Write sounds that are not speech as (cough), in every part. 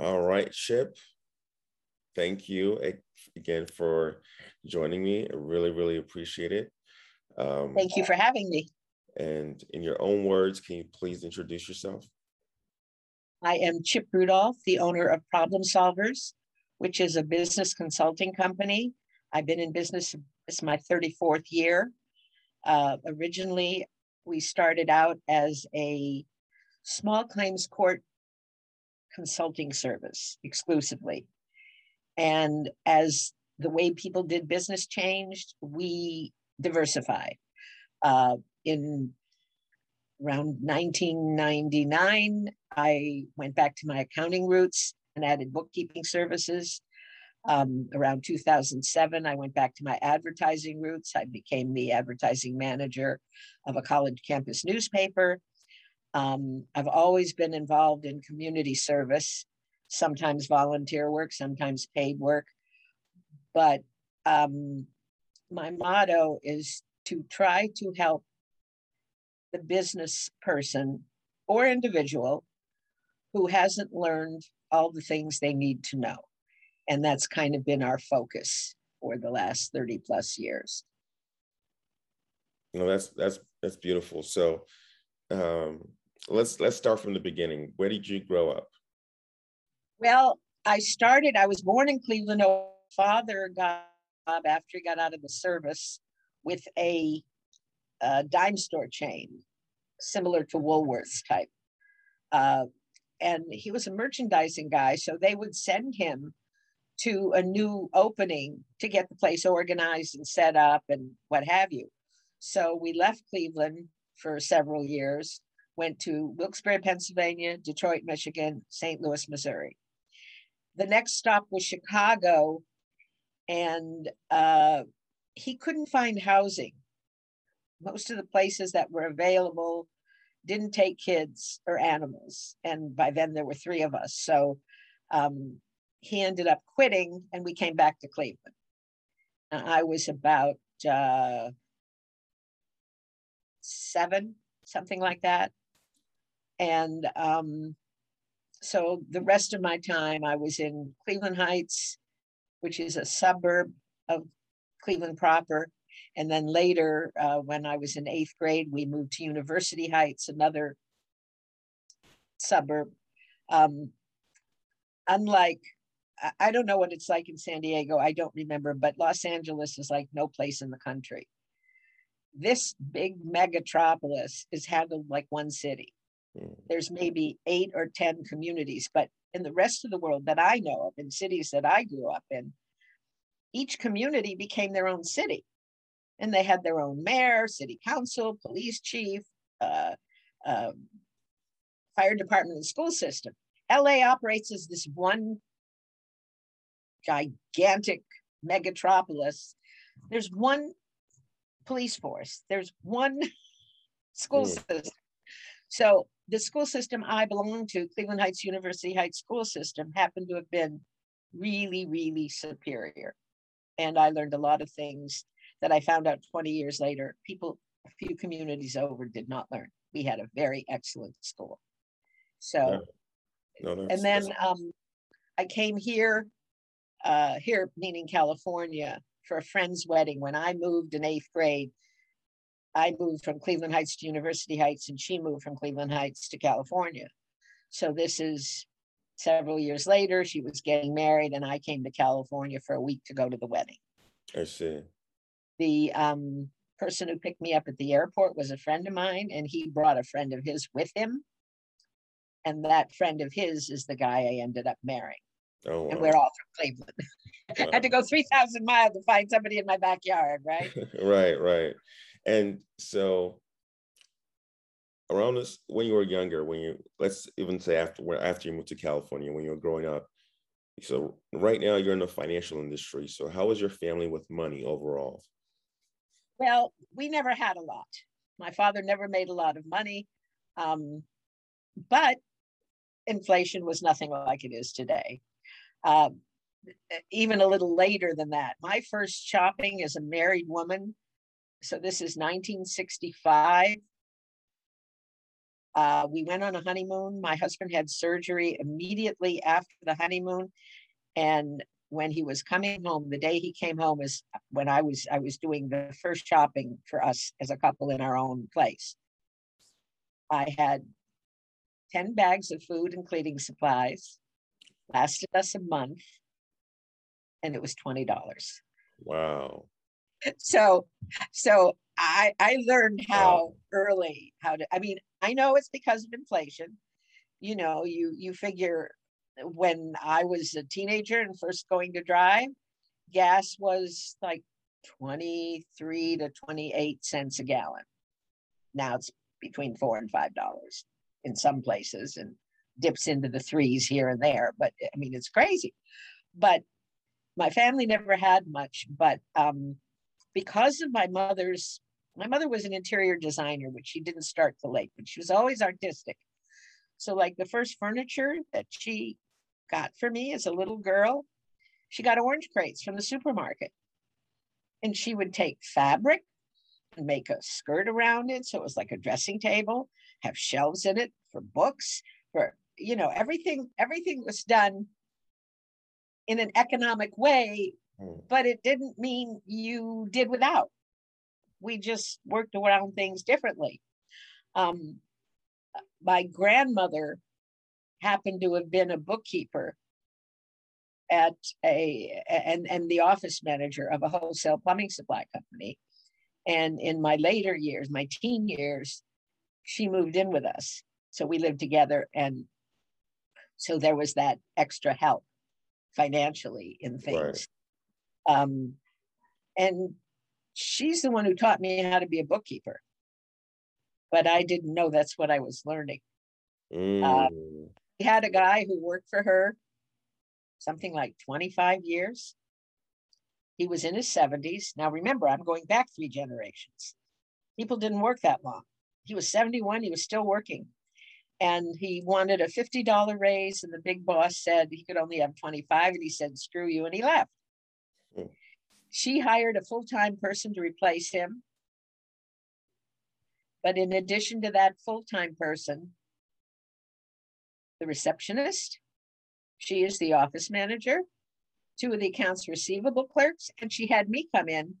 All right, Chip. Thank you again for joining me. I really, really appreciate it. Um, Thank you for having me. And in your own words, can you please introduce yourself? I am Chip Rudolph, the owner of Problem Solvers, which is a business consulting company. I've been in business, it's my 34th year. Uh, originally, we started out as a small claims court consulting service exclusively. And as the way people did business changed, we diversified. Uh, in around 1999, I went back to my accounting roots and added bookkeeping services. Um, around 2007, I went back to my advertising roots. I became the advertising manager of a college campus newspaper. Um, I've always been involved in community service, sometimes volunteer work, sometimes paid work. But um, my motto is to try to help the business person or individual who hasn't learned all the things they need to know. And that's kind of been our focus for the last 30 plus years. You know, that's that's that's beautiful. So um let's let's start from the beginning. Where did you grow up? Well, I started, I was born in Cleveland. My father got after he got out of the service with a, a dime store chain, similar to Woolworths type. Uh, and he was a merchandising guy, so they would send him to a new opening to get the place organized and set up and what have you. So we left Cleveland for several years, went to Wilkes-Barre, Pennsylvania, Detroit, Michigan, St. Louis, Missouri. The next stop was Chicago, and uh, he couldn't find housing. Most of the places that were available didn't take kids or animals. And by then there were three of us. So um, he ended up quitting and we came back to Cleveland. I was about uh, seven, something like that. And um, so the rest of my time I was in Cleveland Heights, which is a suburb of Cleveland proper. And then later, uh, when I was in eighth grade, we moved to University Heights, another suburb. Um, unlike, I don't know what it's like in San Diego, I don't remember, but Los Angeles is like no place in the country. This big megatropolis is handled like one city. Mm. There's maybe eight or 10 communities, but in the rest of the world that I know of, in cities that I grew up in, each community became their own city. And they had their own mayor, city council, police chief, uh, uh, fire department, and school system. LA operates as this one gigantic megatropolis. There's one police force, there's one (laughs) school mm. system. So the school system I belong to, Cleveland Heights University Heights school system, happened to have been really, really superior. And I learned a lot of things that I found out 20 years later, people a few communities over did not learn. We had a very excellent school. So, no, and then um, I came here, uh, here meaning California, for a friend's wedding. When I moved in eighth grade, I moved from Cleveland Heights to University Heights, and she moved from Cleveland Heights to California. So this is several years later. She was getting married, and I came to California for a week to go to the wedding. I see. The um, person who picked me up at the airport was a friend of mine, and he brought a friend of his with him. And that friend of his is the guy I ended up marrying. Oh, wow. And we're all from Cleveland. Wow. (laughs) I had to go 3,000 miles to find somebody in my backyard, right? (laughs) right, right. And so around this when you were younger, when you let's even say after after you moved to California, when you were growing up. So right now you're in the financial industry. So how was your family with money overall? Well, we never had a lot. My father never made a lot of money. Um, but inflation was nothing like it is today. Uh, even a little later than that. My first shopping as a married woman so this is 1965. Uh, we went on a honeymoon. My husband had surgery immediately after the honeymoon. And when he was coming home, the day he came home is when I was I was doing the first shopping for us as a couple in our own place. I had 10 bags of food and cleaning supplies, lasted us a month, and it was $20. Wow. So so I I learned how early how to I mean, I know it's because of inflation. You know, you you figure when I was a teenager and first going to drive, gas was like 23 to 28 cents a gallon. Now it's between four and five dollars in some places and dips into the threes here and there. But I mean, it's crazy. But my family never had much, but um, because of my mother's, my mother was an interior designer, which she didn't start till late, but she was always artistic. So, like the first furniture that she got for me as a little girl, she got orange crates from the supermarket. And she would take fabric and make a skirt around it. So it was like a dressing table, have shelves in it for books, for, you know, everything, everything was done in an economic way, mm. but it didn't mean you did without. We just worked around things differently. Um, my grandmother happened to have been a bookkeeper at a and and the office manager of a wholesale plumbing supply company and in my later years my teen years she moved in with us so we lived together and so there was that extra help financially in things. Um and she's the one who taught me how to be a bookkeeper but i didn't know that's what i was learning mm. uh, we had a guy who worked for her something like 25 years. He was in his 70s. Now, remember, I'm going back three generations. People didn't work that long. He was 71, he was still working. And he wanted a $50 raise, and the big boss said he could only have 25, and he said, screw you, and he left. She hired a full time person to replace him. But in addition to that full time person, the receptionist, she is the office manager, two of the accounts receivable clerks, and she had me come in.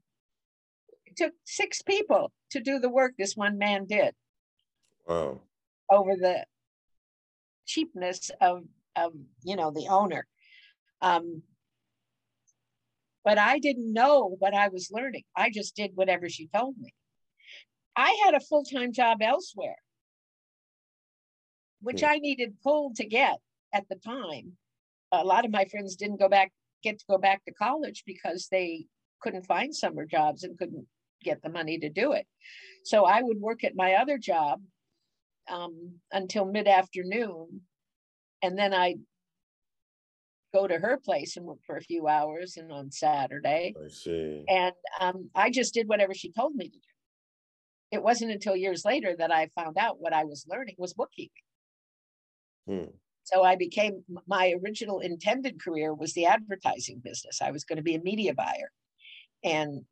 It took six people to do the work this one man did. Wow. Over the cheapness of, of you know, the owner. Um, but I didn't know what I was learning. I just did whatever she told me. I had a full time job elsewhere, which hmm. I needed pulled to get at the time a lot of my friends didn't go back get to go back to college because they couldn't find summer jobs and couldn't get the money to do it. So I would work at my other job um, until mid afternoon, and then I'd go to her place and work for a few hours and on Saturday. I see. And um, I just did whatever she told me to do. It wasn't until years later that I found out what I was learning was bookkeeping. Hmm. So I became my original intended career was the advertising business. I was going to be a media buyer. And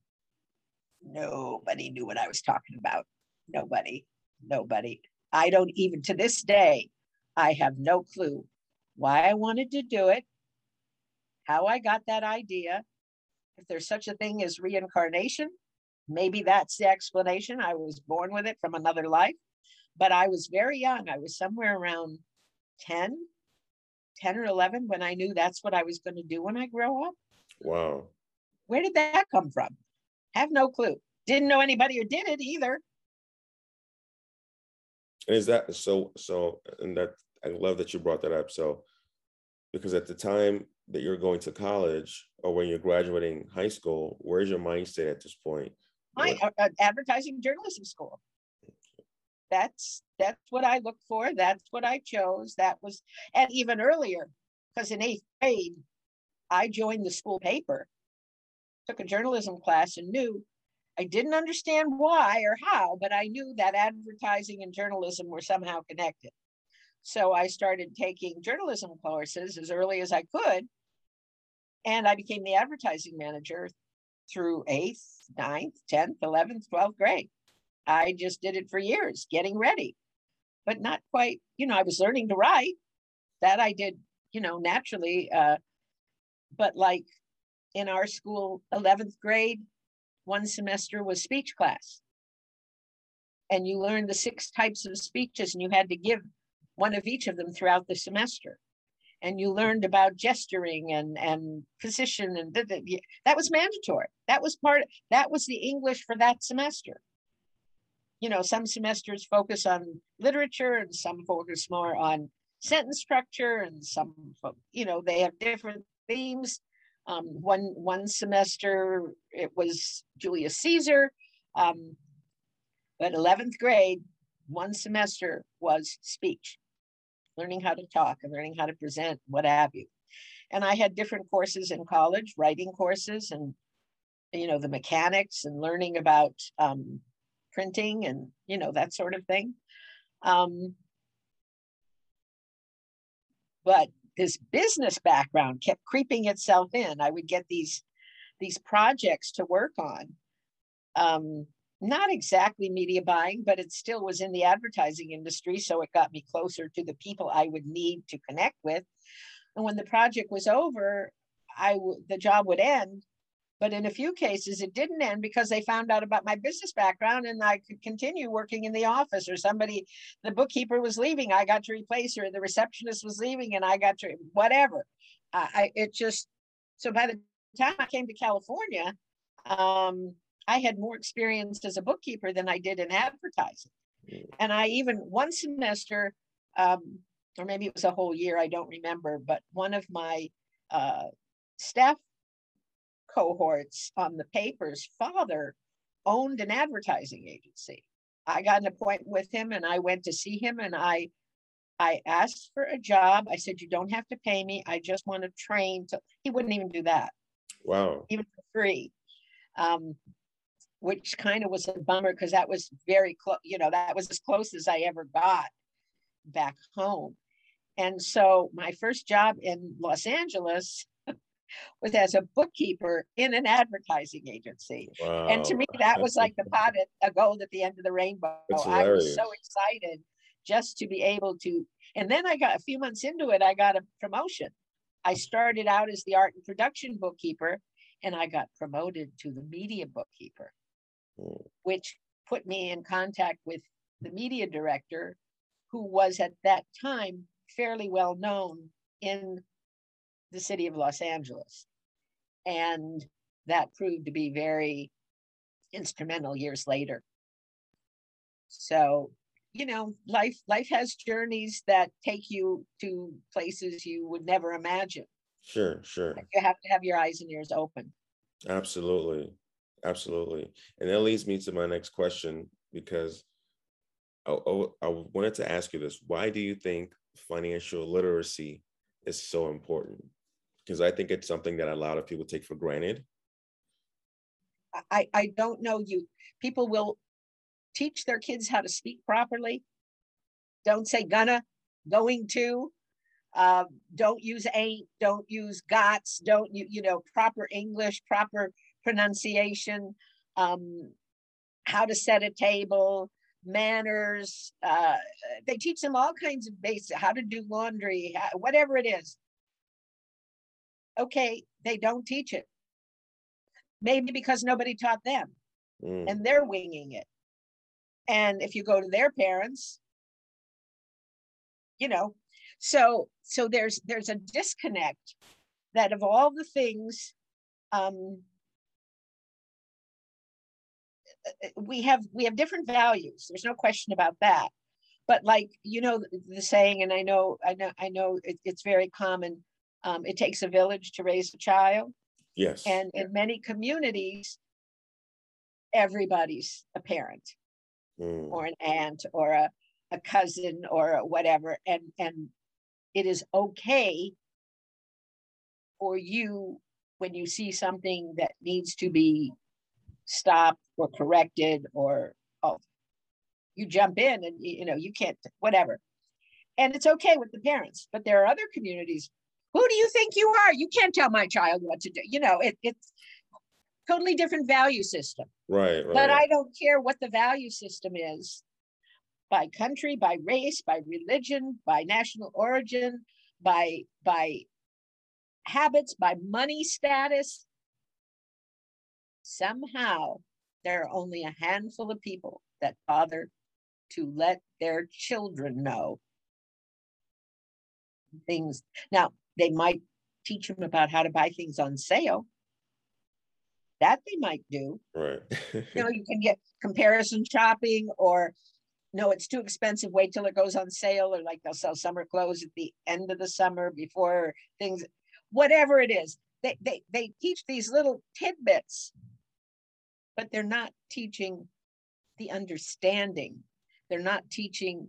nobody knew what I was talking about. Nobody, nobody. I don't even to this day, I have no clue why I wanted to do it, how I got that idea. If there's such a thing as reincarnation, maybe that's the explanation. I was born with it from another life. But I was very young. I was somewhere around 10, 10 or 11 when I knew that's what I was going to do when I grow up. Wow. Where did that come from? Have no clue. Didn't know anybody who did it either. And is that so? So, and that I love that you brought that up. So, because at the time that you're going to college or when you're graduating high school, where's your mindset at this point? My uh, advertising journalism school that's that's what I looked for. That's what I chose. That was, and even earlier, because in eighth grade, I joined the school paper, took a journalism class, and knew I didn't understand why or how, but I knew that advertising and journalism were somehow connected. So I started taking journalism courses as early as I could. And I became the advertising manager through eighth, ninth, 10th, 11th, 12th grade. I just did it for years, getting ready. but not quite, you know, I was learning to write. That I did, you know, naturally. Uh, but like in our school, 11th grade, one semester was speech class. And you learned the six types of speeches, and you had to give one of each of them throughout the semester. And you learned about gesturing and, and position, and that was mandatory. That was part, that was the English for that semester you know, some semesters focus on literature and some focus more on sentence structure and some, you know, they have different themes. Um, one one semester it was Julius Caesar, um, but 11th grade, one semester was speech, learning how to talk and learning how to present, what have you. And I had different courses in college, writing courses and, you know, the mechanics and learning about um, printing and you know that sort of thing um, but this business background kept creeping itself in i would get these these projects to work on um, not exactly media buying but it still was in the advertising industry so it got me closer to the people i would need to connect with and when the project was over I w- the job would end but in a few cases, it didn't end because they found out about my business background and I could continue working in the office or somebody, the bookkeeper was leaving, I got to replace her, the receptionist was leaving and I got to, whatever. I, it just, so by the time I came to California, um, I had more experience as a bookkeeper than I did in advertising. Mm. And I even one semester, um, or maybe it was a whole year, I don't remember, but one of my uh, staff cohorts on the paper's father owned an advertising agency. I got an appointment with him and I went to see him and I I asked for a job. I said, you don't have to pay me. I just want to train to he wouldn't even do that. Wow. Even for free. Um, which kind of was a bummer because that was very close, you know, that was as close as I ever got back home. And so my first job in Los Angeles (laughs) was as a bookkeeper in an advertising agency. Wow. And to me, that was like the (laughs) pot at a gold at the end of the rainbow. I was so excited just to be able to. And then I got a few months into it, I got a promotion. I started out as the art and production bookkeeper, and I got promoted to the media bookkeeper. Which put me in contact with the media director, who was at that time fairly well known in the city of Los Angeles. And that proved to be very instrumental years later. So, you know, life life has journeys that take you to places you would never imagine. Sure, sure. You have to have your eyes and ears open. Absolutely. Absolutely. And that leads me to my next question because I, I, I wanted to ask you this. Why do you think financial literacy is so important? because I think it's something that a lot of people take for granted. I, I don't know you. People will teach their kids how to speak properly. Don't say gonna, going to. Uh, don't use ain't, don't use gots, don't you, you know, proper English, proper pronunciation, um, how to set a table, manners. Uh, they teach them all kinds of basic, how to do laundry, whatever it is okay, they don't teach it. Maybe because nobody taught them mm. and they're winging it. And if you go to their parents, you know, so so there's there's a disconnect that of all the things um, we have we have different values there's no question about that but like you know the saying and i know i know i know it, it's very common um, it takes a village to raise a child. Yes. And in many communities, everybody's a parent mm. or an aunt or a, a cousin or whatever. And, and it is okay for you when you see something that needs to be stopped or corrected or oh you jump in and you know you can't whatever and it's okay with the parents but there are other communities who do you think you are? You can't tell my child what to do. You know, it, it's totally different value system. Right, right. But I don't care what the value system is. by country, by race, by religion, by national origin, by by habits, by money status. Somehow there are only a handful of people that bother to let their children know things. Now, they might teach them about how to buy things on sale. That they might do. Right. (laughs) you know, you can get comparison shopping or no, it's too expensive. Wait till it goes on sale, or like they'll sell summer clothes at the end of the summer before things, whatever it is. They they they teach these little tidbits, but they're not teaching the understanding. They're not teaching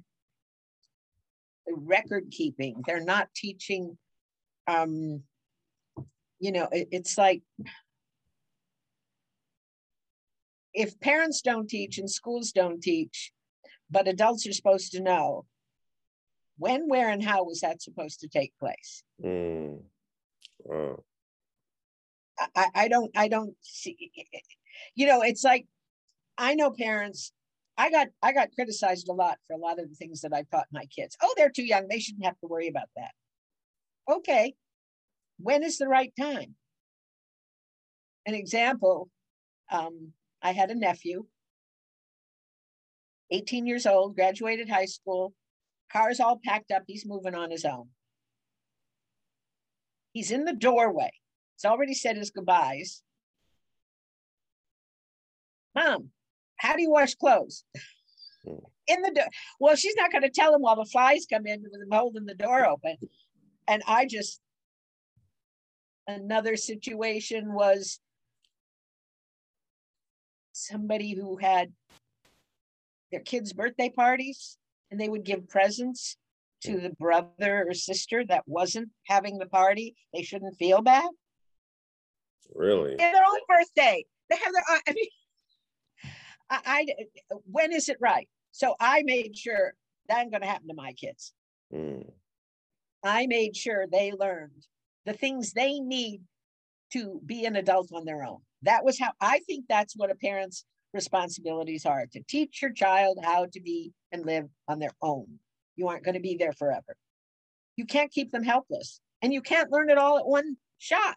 the record keeping. They're not teaching um you know, it, it's like if parents don't teach and schools don't teach, but adults are supposed to know when, where, and how was that supposed to take place? Mm. Wow. I, I don't, I don't see, you know, it's like I know parents. I got, I got criticized a lot for a lot of the things that I taught my kids. Oh, they're too young; they shouldn't have to worry about that. Okay, when is the right time? An example: um, I had a nephew 18 years old, graduated high school, car's all packed up, he's moving on his own. He's in the doorway. He's already said his goodbyes. Mom, how do you wash clothes? Hmm. in the door. Well, she's not going to tell him while the flies come in with him holding the door open. And I just, another situation was somebody who had their kids' birthday parties and they would give presents to the brother or sister that wasn't having the party. They shouldn't feel bad. Really? Yeah, their own birthday. They have their. I mean, I, I when is it right? So I made sure that ain't going to happen to my kids. Mm. I made sure they learned the things they need to be an adult on their own. That was how I think that's what a parent's responsibilities are to teach your child how to be and live on their own. You aren't going to be there forever. You can't keep them helpless and you can't learn it all at one shot.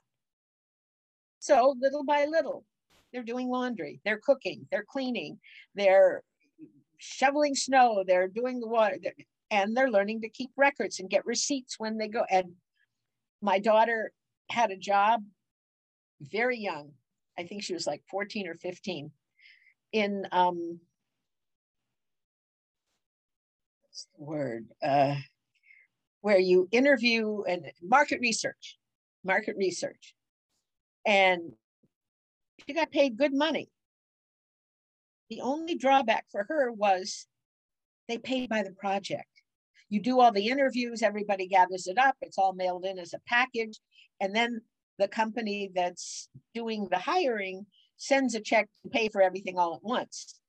So, little by little, they're doing laundry, they're cooking, they're cleaning, they're shoveling snow, they're doing the water, and they're learning to keep records and get receipts when they go. And my daughter had a job very young. I think she was like 14 or 15 in um what's the word uh where you interview and market research market research and she got paid good money the only drawback for her was they paid by the project you do all the interviews everybody gathers it up it's all mailed in as a package and then the company that's doing the hiring sends a check to pay for everything all at once.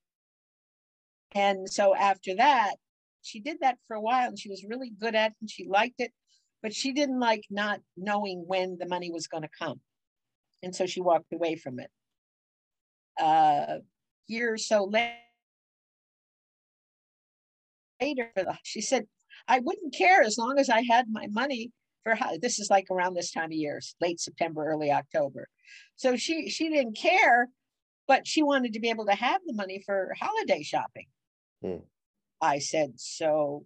And so after that, she did that for a while and she was really good at it and she liked it, but she didn't like not knowing when the money was going to come. And so she walked away from it. Uh, year or so later, she said, I wouldn't care as long as I had my money for how this is like around this time of year, late September, early October. So she she didn't care, but she wanted to be able to have the money for holiday shopping. Hmm. I said, so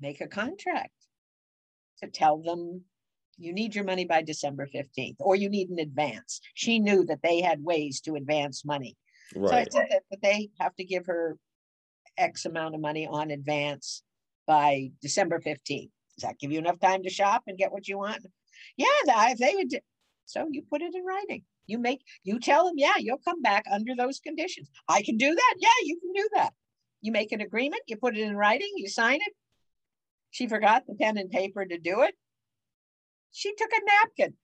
make a contract to tell them you need your money by December 15th or you need an advance. She knew that they had ways to advance money. Right. So I said that, that they have to give her X amount of money on advance by December 15th. Does that give you enough time to shop and get what you want? Yeah, if they would. So you put it in writing. You make, you tell them, yeah, you'll come back under those conditions. I can do that. Yeah, you can do that. You make an agreement, you put it in writing, you sign it. She forgot the pen and paper to do it. She took a napkin.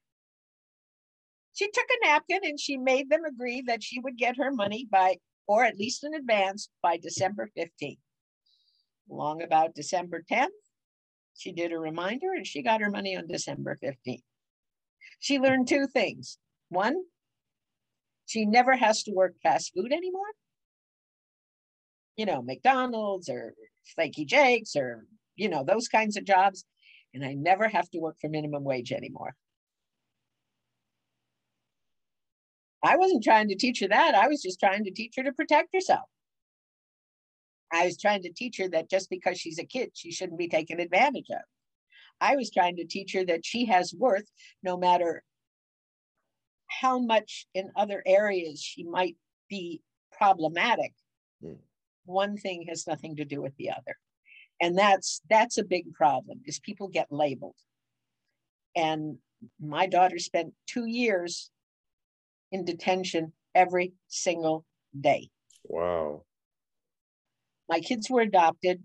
She took a napkin and she made them agree that she would get her money by, or at least in advance, by December 15th. Long about December 10th, she did a reminder and she got her money on December 15th. She learned two things. One, she never has to work fast food anymore. you know, McDonald's or Flakey Jake's or, you know, those kinds of jobs. And I never have to work for minimum wage anymore. I wasn't trying to teach her that. I was just trying to teach her to protect herself. I was trying to teach her that just because she's a kid, she shouldn't be taken advantage of. I was trying to teach her that she has worth no matter how much in other areas she might be problematic. Mm. One thing has nothing to do with the other. And that's that's a big problem is people get labeled. And my daughter spent 2 years in detention every single day. Wow. My kids were adopted.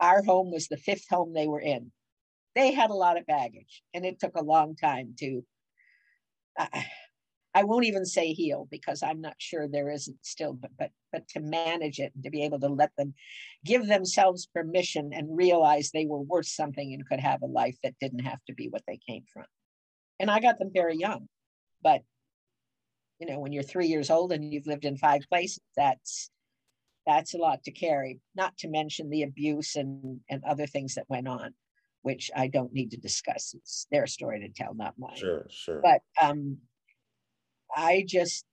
Our home was the fifth home they were in. They had a lot of baggage, and it took a long time to. Uh, I won't even say heal because I'm not sure there isn't still, but but but to manage it and to be able to let them give themselves permission and realize they were worth something and could have a life that didn't have to be what they came from. And I got them very young, but you know, when you're three years old and you've lived in five places, that's that's a lot to carry, not to mention the abuse and, and other things that went on, which I don't need to discuss. It's their story to tell, not mine. Sure, sure. But um, I just,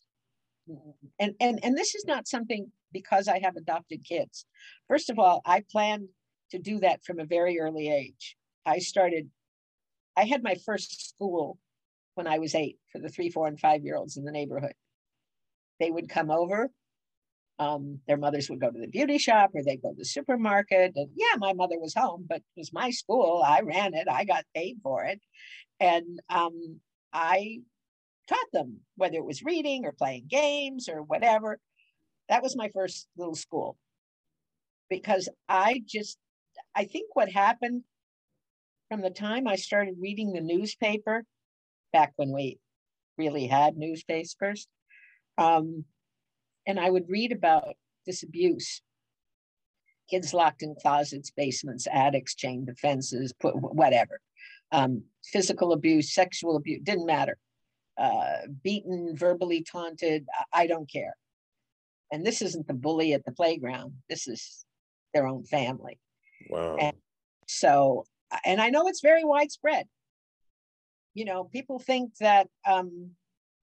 and, and, and this is not something because I have adopted kids. First of all, I planned to do that from a very early age. I started, I had my first school when I was eight for the three, four, and five year olds in the neighborhood. They would come over um, their mothers would go to the beauty shop or they'd go to the supermarket. And yeah, my mother was home, but it was my school. I ran it. I got paid for it. And um, I taught them, whether it was reading or playing games or whatever. That was my first little school. Because I just, I think what happened from the time I started reading the newspaper, back when we really had newspapers, um, and I would read about this abuse kids locked in closets, basements, attics, chain defenses, put, whatever. Um, physical abuse, sexual abuse, didn't matter. Uh, beaten, verbally taunted, I don't care. And this isn't the bully at the playground. This is their own family. Wow. And so, and I know it's very widespread. You know, people think that um,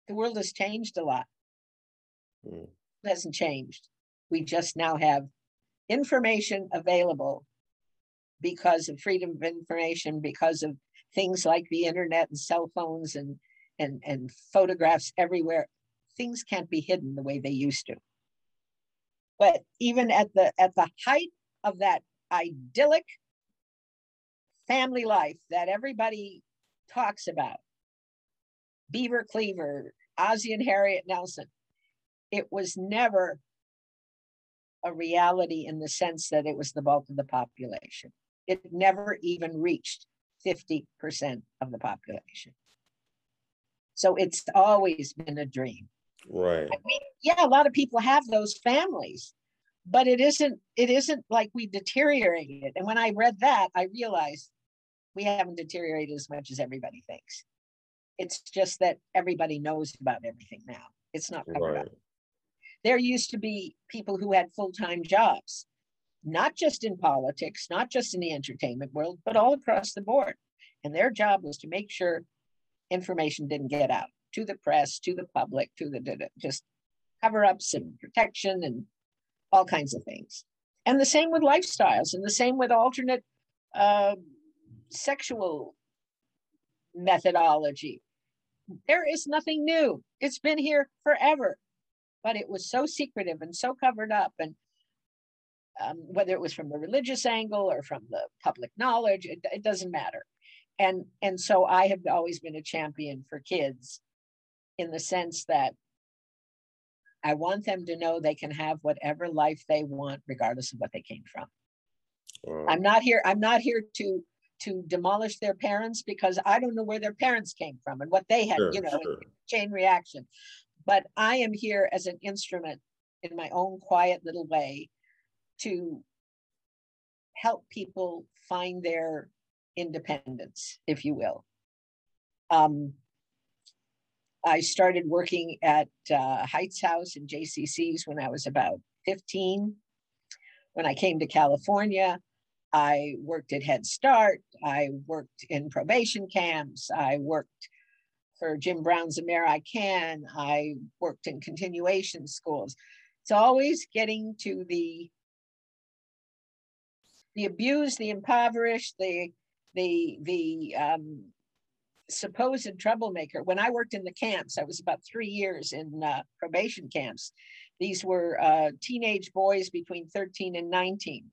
the world has changed a lot. Hmm hasn't changed. We just now have information available because of freedom of information, because of things like the internet and cell phones and and and photographs everywhere. Things can't be hidden the way they used to. But even at the at the height of that idyllic family life that everybody talks about, Beaver Cleaver, Ozzie and Harriet Nelson, it was never a reality in the sense that it was the bulk of the population. It never even reached 50% of the population. So it's always been a dream. Right. I mean, yeah, a lot of people have those families, but it isn't it isn't like we deteriorated. And when I read that, I realized we haven't deteriorated as much as everybody thinks. It's just that everybody knows about everything now. It's not covered right. up there used to be people who had full-time jobs not just in politics not just in the entertainment world but all across the board and their job was to make sure information didn't get out to the press to the public to the just cover-ups and protection and all kinds of things. And the same with lifestyles and the same with alternate uh, sexual methodology. There is nothing new. It's been here forever but it was so secretive and so covered up and um, whether it was from the religious angle or from the public knowledge it, it doesn't matter and and so i have always been a champion for kids in the sense that i want them to know they can have whatever life they want regardless of what they came from wow. i'm not here i'm not here to to demolish their parents because i don't know where their parents came from and what they had sure, you know sure. chain reaction but I am here as an instrument in my own quiet little way to help people find their independence, if you will. Um, I started working at uh, Heights House and JCC's when I was about 15. When I came to California, I worked at Head Start. I worked in probation camps. I worked for Jim Brown's Can. I worked in continuation schools. It's always getting to the the abused, the impoverished, the the the um, supposed troublemaker. When I worked in the camps, I was about three years in uh, probation camps. These were uh, teenage boys between 13 and 19.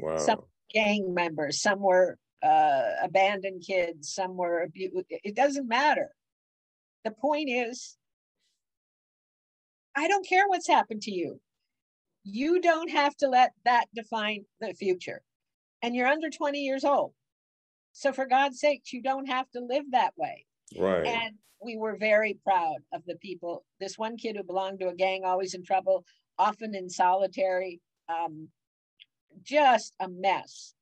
Wow. Some gang members, some were uh, abandoned kids, some were abused. It doesn't matter. The point is, I don't care what's happened to you. You don't have to let that define the future. And you're under 20 years old. So for God's sakes, you don't have to live that way. Right. And we were very proud of the people. This one kid who belonged to a gang, always in trouble, often in solitary, um, just a mess.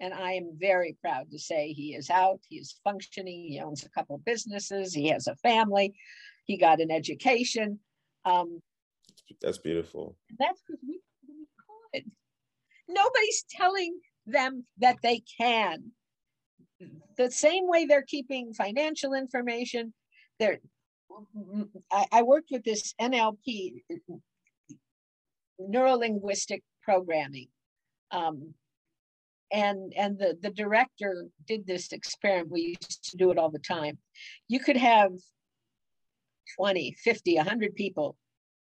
And I am very proud to say he is out, he is functioning, he owns a couple businesses, he has a family, he got an education. Um, that's beautiful. That's because we, we could. Nobody's telling them that they can. The same way they're keeping financial information, they're I, I worked with this NLP, neuro linguistic programming. Um, and and the, the director did this experiment. We used to do it all the time. You could have 20, 50, 100 people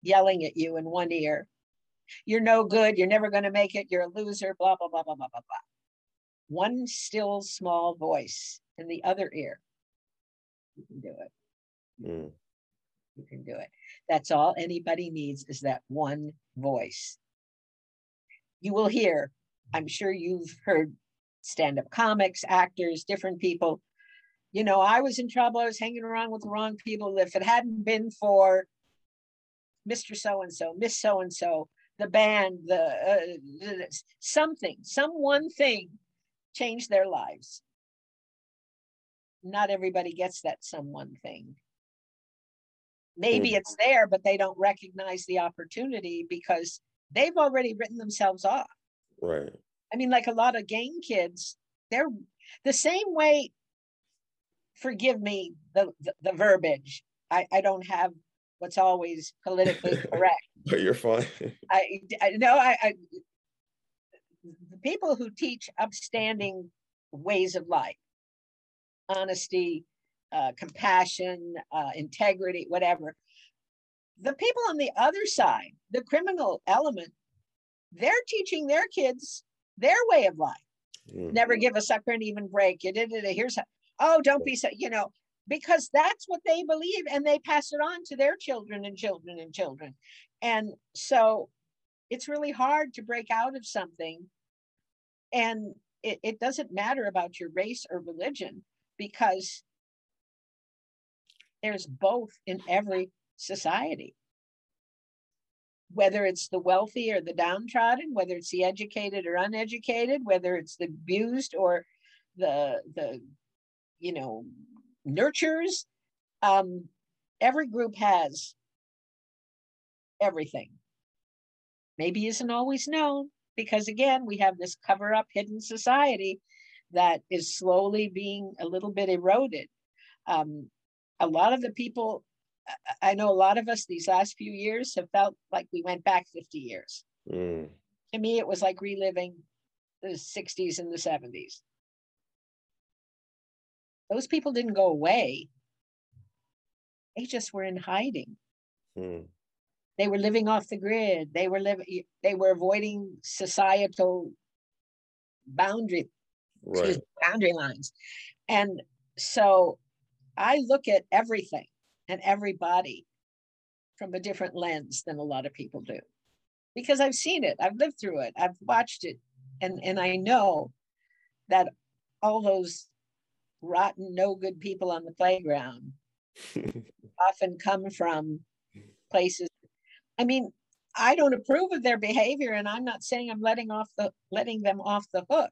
yelling at you in one ear. You're no good. You're never going to make it. You're a loser, blah, blah, blah, blah, blah, blah, blah. One still small voice in the other ear. You can do it. Mm. You can do it. That's all anybody needs is that one voice. You will hear, I'm sure you've heard stand up comics, actors, different people. You know, I was in trouble. I was hanging around with the wrong people. If it hadn't been for Mr. So and so, Miss So and so, the band, the uh, something, some one thing changed their lives. Not everybody gets that some one thing. Maybe mm. it's there, but they don't recognize the opportunity because they've already written themselves off. Right. I mean, like a lot of gang kids, they're the same way. Forgive me the, the, the verbiage. I, I don't have what's always politically (laughs) correct. but you're fine. (laughs) I, I know I, I the people who teach upstanding ways of life, honesty, uh, compassion, uh, integrity, whatever. The people on the other side, the criminal element, they're teaching their kids their way of life. Mm. Never give a sucker an even break. You did it. Here's how, oh, don't be so, you know, because that's what they believe and they pass it on to their children and children and children. And so it's really hard to break out of something. And it, it doesn't matter about your race or religion because there's both in every society. Whether it's the wealthy or the downtrodden, whether it's the educated or uneducated, whether it's the abused or the the you know nurtures. Um, every group has everything. Maybe isn't always known because, again, we have this cover up hidden society that is slowly being a little bit eroded. Um, a lot of the people, I know a lot of us these last few years have felt like we went back 50 years. Mm. To me, it was like reliving the 60s and the 70s. Those people didn't go away. They just were in hiding. Hmm. They were living off the grid. They were living. They were avoiding societal boundary right. boundary lines, and so I look at everything and everybody from a different lens than a lot of people do, because I've seen it. I've lived through it. I've watched it, and and I know that all those rotten, no good people on the playground (laughs) often come from places. I mean, I don't approve of their behavior, and I'm not saying I'm letting off the letting them off the hook.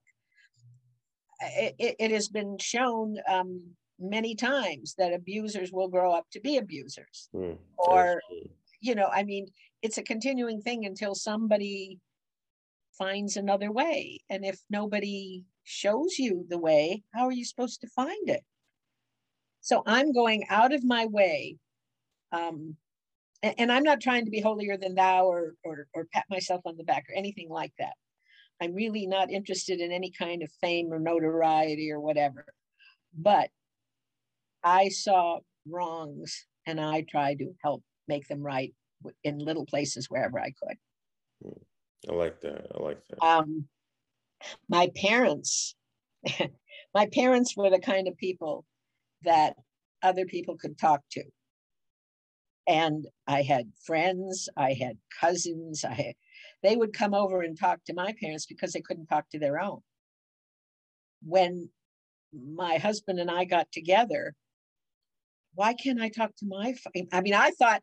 It, it, it has been shown um, many times that abusers will grow up to be abusers, mm, or you know, I mean, it's a continuing thing until somebody finds another way. And if nobody shows you the way, how are you supposed to find it? So I'm going out of my way. Um, and, and I'm not trying to be holier than thou or, or, or pat myself on the back or anything like that. I'm really not interested in any kind of fame or notoriety or whatever. But I saw wrongs and I tried to help make them right in little places wherever I could. Hmm. I like that. I like that. Um, my parents, (laughs) my parents were the kind of people that other people could talk to. And I had friends, I had cousins, I had, they would come over and talk to my parents because they couldn't talk to their own. When my husband and I got together, why can't I talk to my? I mean, I thought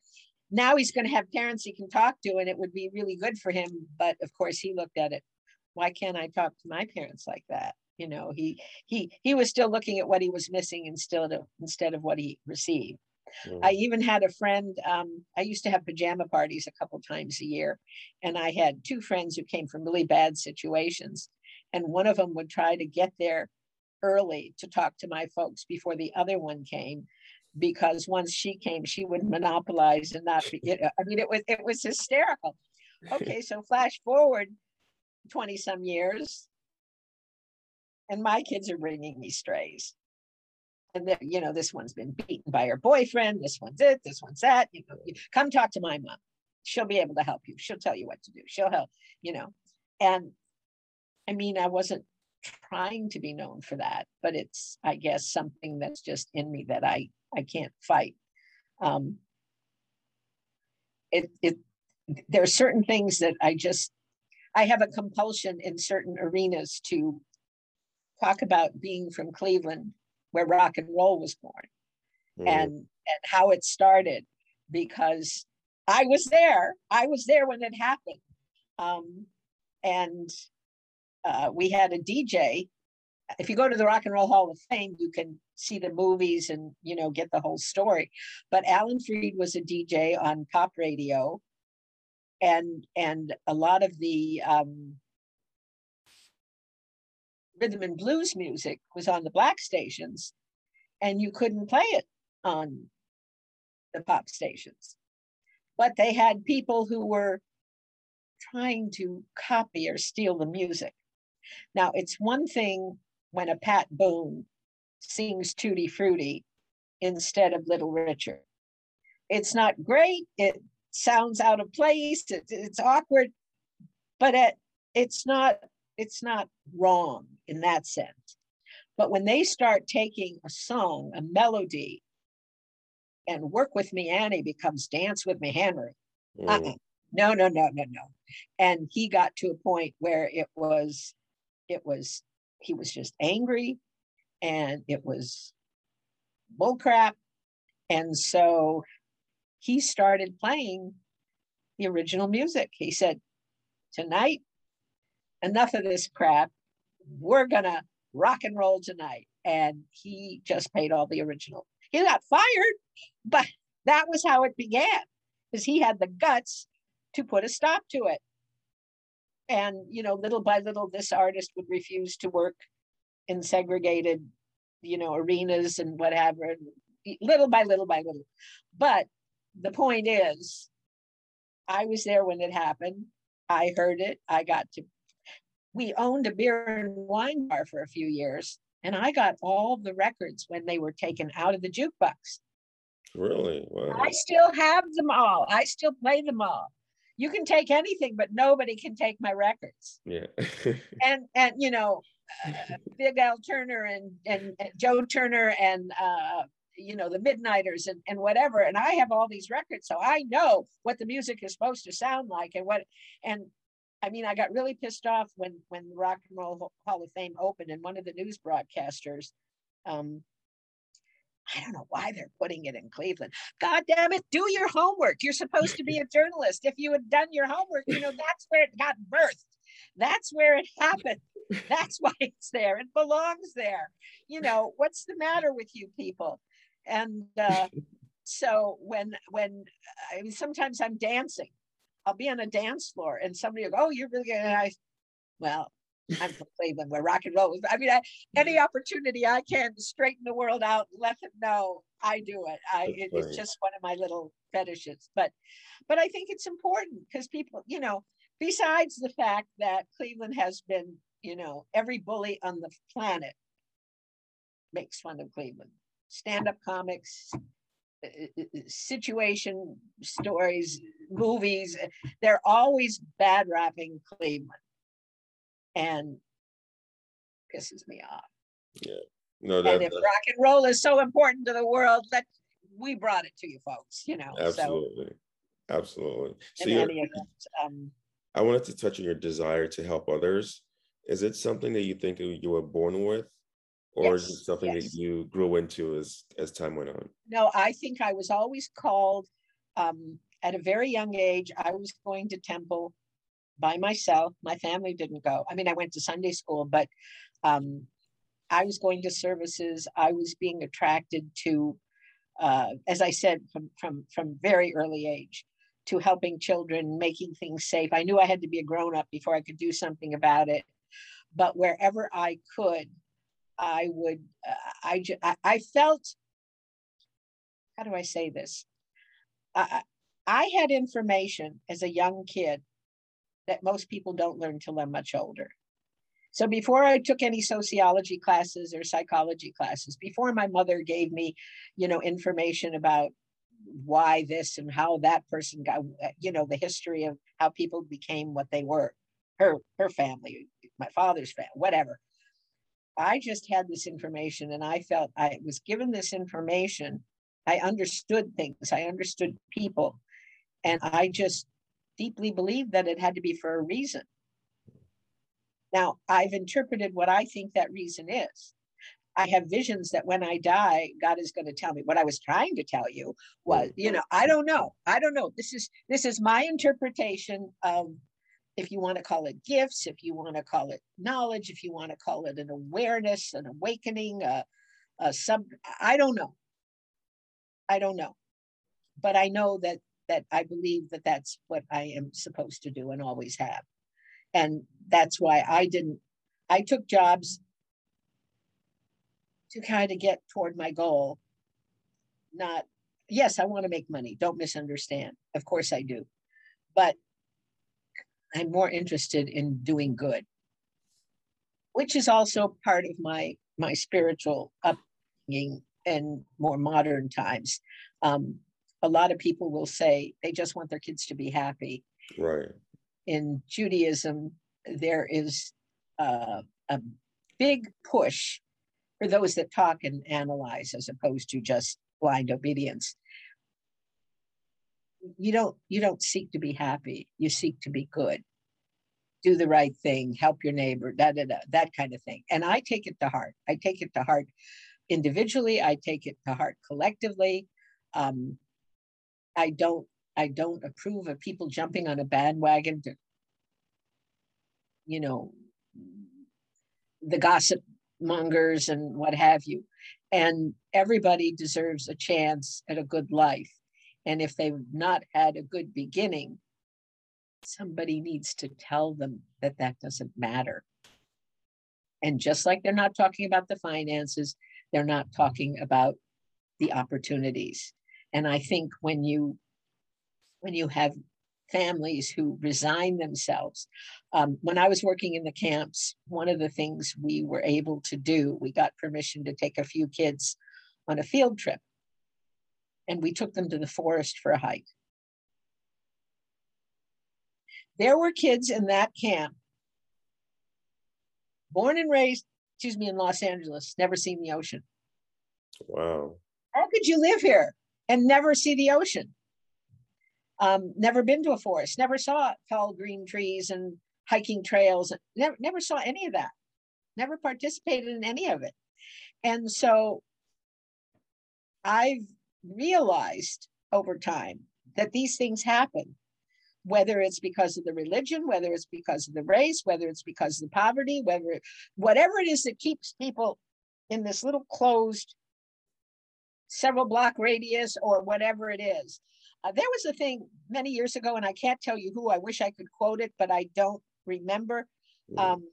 now he's going to have parents he can talk to and it would be really good for him but of course he looked at it why can't i talk to my parents like that you know he he he was still looking at what he was missing instead of instead of what he received mm. i even had a friend um, i used to have pajama parties a couple times a year and i had two friends who came from really bad situations and one of them would try to get there early to talk to my folks before the other one came because once she came, she would monopolize and not be, you know, I mean, it was, it was hysterical. Okay, so flash forward 20 some years, and my kids are bringing me strays. And then, you know, this one's been beaten by her boyfriend. This one's it. This one's that. You know, come talk to my mom. She'll be able to help you. She'll tell you what to do. She'll help, you know. And I mean, I wasn't trying to be known for that, but it's, I guess, something that's just in me that I I can't fight. Um, it, it, there are certain things that I just, I have a compulsion in certain arenas to talk about being from Cleveland, where rock and roll was born, mm. and and how it started, because I was there. I was there when it happened, um, and uh, we had a DJ if you go to the Rock and Roll Hall of Fame, you can see the movies and you know get the whole story. But Alan Freed was a DJ on pop radio, and and a lot of the um, rhythm and blues music was on the black stations, and you couldn't play it on the pop stations. But they had people who were trying to copy or steal the music. Now, it's one thing when a Pat Boone sings Tutti Frutti instead of Little Richard. It's not great. It sounds out of place. It, it's awkward, but it, it's not it's not wrong in that sense. But when they start taking a song, a melody, and "Work with Me, Annie" becomes "Dance with Me, Henry," mm. uh-uh. no, no, no, no, no. And he got to a point where it was, it was he was just angry and it was bullcrap. And so he started playing the original music. He said, Tonight, enough of this crap. We're going to rock and roll tonight. And he just played all the original. He got fired, but that was how it began because he had the guts to put a stop to it and you know little by little this artist would refuse to work in segregated you know arenas and whatever little by little by little but the point is i was there when it happened i heard it i got to we owned a beer and wine bar for a few years and i got all the records when they were taken out of the jukebox really wow. i still have them all i still play them all you can take anything, but nobody can take my records. Yeah. (laughs) and and you know, uh, Big Al Turner and, and, and Joe Turner and uh, you know the Midnighters and, and whatever. And I have all these records, so I know what the music is supposed to sound like and what. And I mean, I got really pissed off when when the Rock and Roll Hall of Fame opened, and one of the news broadcasters um, I don't know why they're putting it in Cleveland. God damn it, do your homework. You're supposed to be a journalist. If you had done your homework, you know, that's where it got birthed. That's where it happened. That's why it's there. It belongs there. You know, what's the matter with you people? And uh, so when when I mean sometimes I'm dancing, I'll be on a dance floor and somebody will go, "Oh, you're really good." And I, well, I'm from Cleveland where rock and roll is. I mean, I, any opportunity I can to straighten the world out, let them know I do it. I it, it's just one of my little fetishes. But but I think it's important because people, you know, besides the fact that Cleveland has been, you know, every bully on the planet makes fun of Cleveland. Stand-up comics, uh, uh, uh, situation stories, movies, they're always bad rapping Cleveland and pisses me off. Yeah. No, that, and if that, rock and roll is so important to the world, that we brought it to you folks, you know. Absolutely. So, absolutely. So um, I wanted to touch on your desire to help others. Is it something that you think you were born with? Or yes, is it something yes. that you grew into as as time went on? No, I think I was always called um, at a very young age. I was going to temple by myself. My family didn't go. I mean, I went to Sunday school, but um, I was going to services. I was being attracted to, uh, as I said, from from from very early age, to helping children, making things safe. I knew I had to be a grown up before I could do something about it. But wherever I could, I would. Uh, I, I felt. How do I say this? I, I had information as a young kid that most people don't learn till they're much older. So before I took any sociology classes or psychology classes, before my mother gave me, you know, information about why this and how that person got, you know, the history of how people became what they were, her her family, my father's family, whatever. I just had this information and I felt I was given this information. I understood things, I understood people, and I just deeply believed that it had to be for a reason. Now, I've interpreted what I think that reason is. I have visions that when I die, God is going to tell me. What I was trying to tell you was, you know, I don't know. I don't know. This is this is my interpretation of if you want to call it gifts, if you want to call it knowledge, if you want to call it an awareness, an awakening, a, a sub I don't know. I don't know. But I know that that I believe that that's what I am supposed to do and always have. And that's why I didn't, I took jobs to kind of get toward my goal. Not, yes, I want to make money. Don't misunderstand. Of course I do. But I'm more interested in doing good, which is also part of my my spiritual upbringing in more modern times. Um, a lot of people will say they just want their kids to be happy. Right. In Judaism, there is uh, a big push for those that talk and analyze as opposed to just blind obedience. You don't you don't seek to be happy. You seek to be good. Do the right thing, help your neighbor, da, da, da, that kind of thing. And I take it to heart. I take it to heart individually. I take it to heart collectively. Um, I don't I don't approve of people jumping on a bandwagon to, you know, the gossip mongers and what have you. And everybody deserves a chance at a good life. And if they've not had a good beginning, somebody needs to tell them that that doesn't matter. And just like they're not talking about the finances, they're not talking about the opportunities. And I think when you when you have families who resign themselves. Um, when I was working in the camps, one of the things we were able to do, we got permission to take a few kids on a field trip. And we took them to the forest for a hike. There were kids in that camp, born and raised, excuse me, in Los Angeles, never seen the ocean. Wow. How could you live here? and never see the ocean. Um, never been to a forest, never saw tall green trees and hiking trails, never, never saw any of that, never participated in any of it. And so I've realized over time that these things happen, whether it's because of the religion, whether it's because of the race, whether it's because of the poverty, whether whatever it is that keeps people in this little closed several block radius or whatever it is. Uh, there was a thing many years ago, and I can't tell you who. I wish I could quote it, but I don't remember. Mm. Um,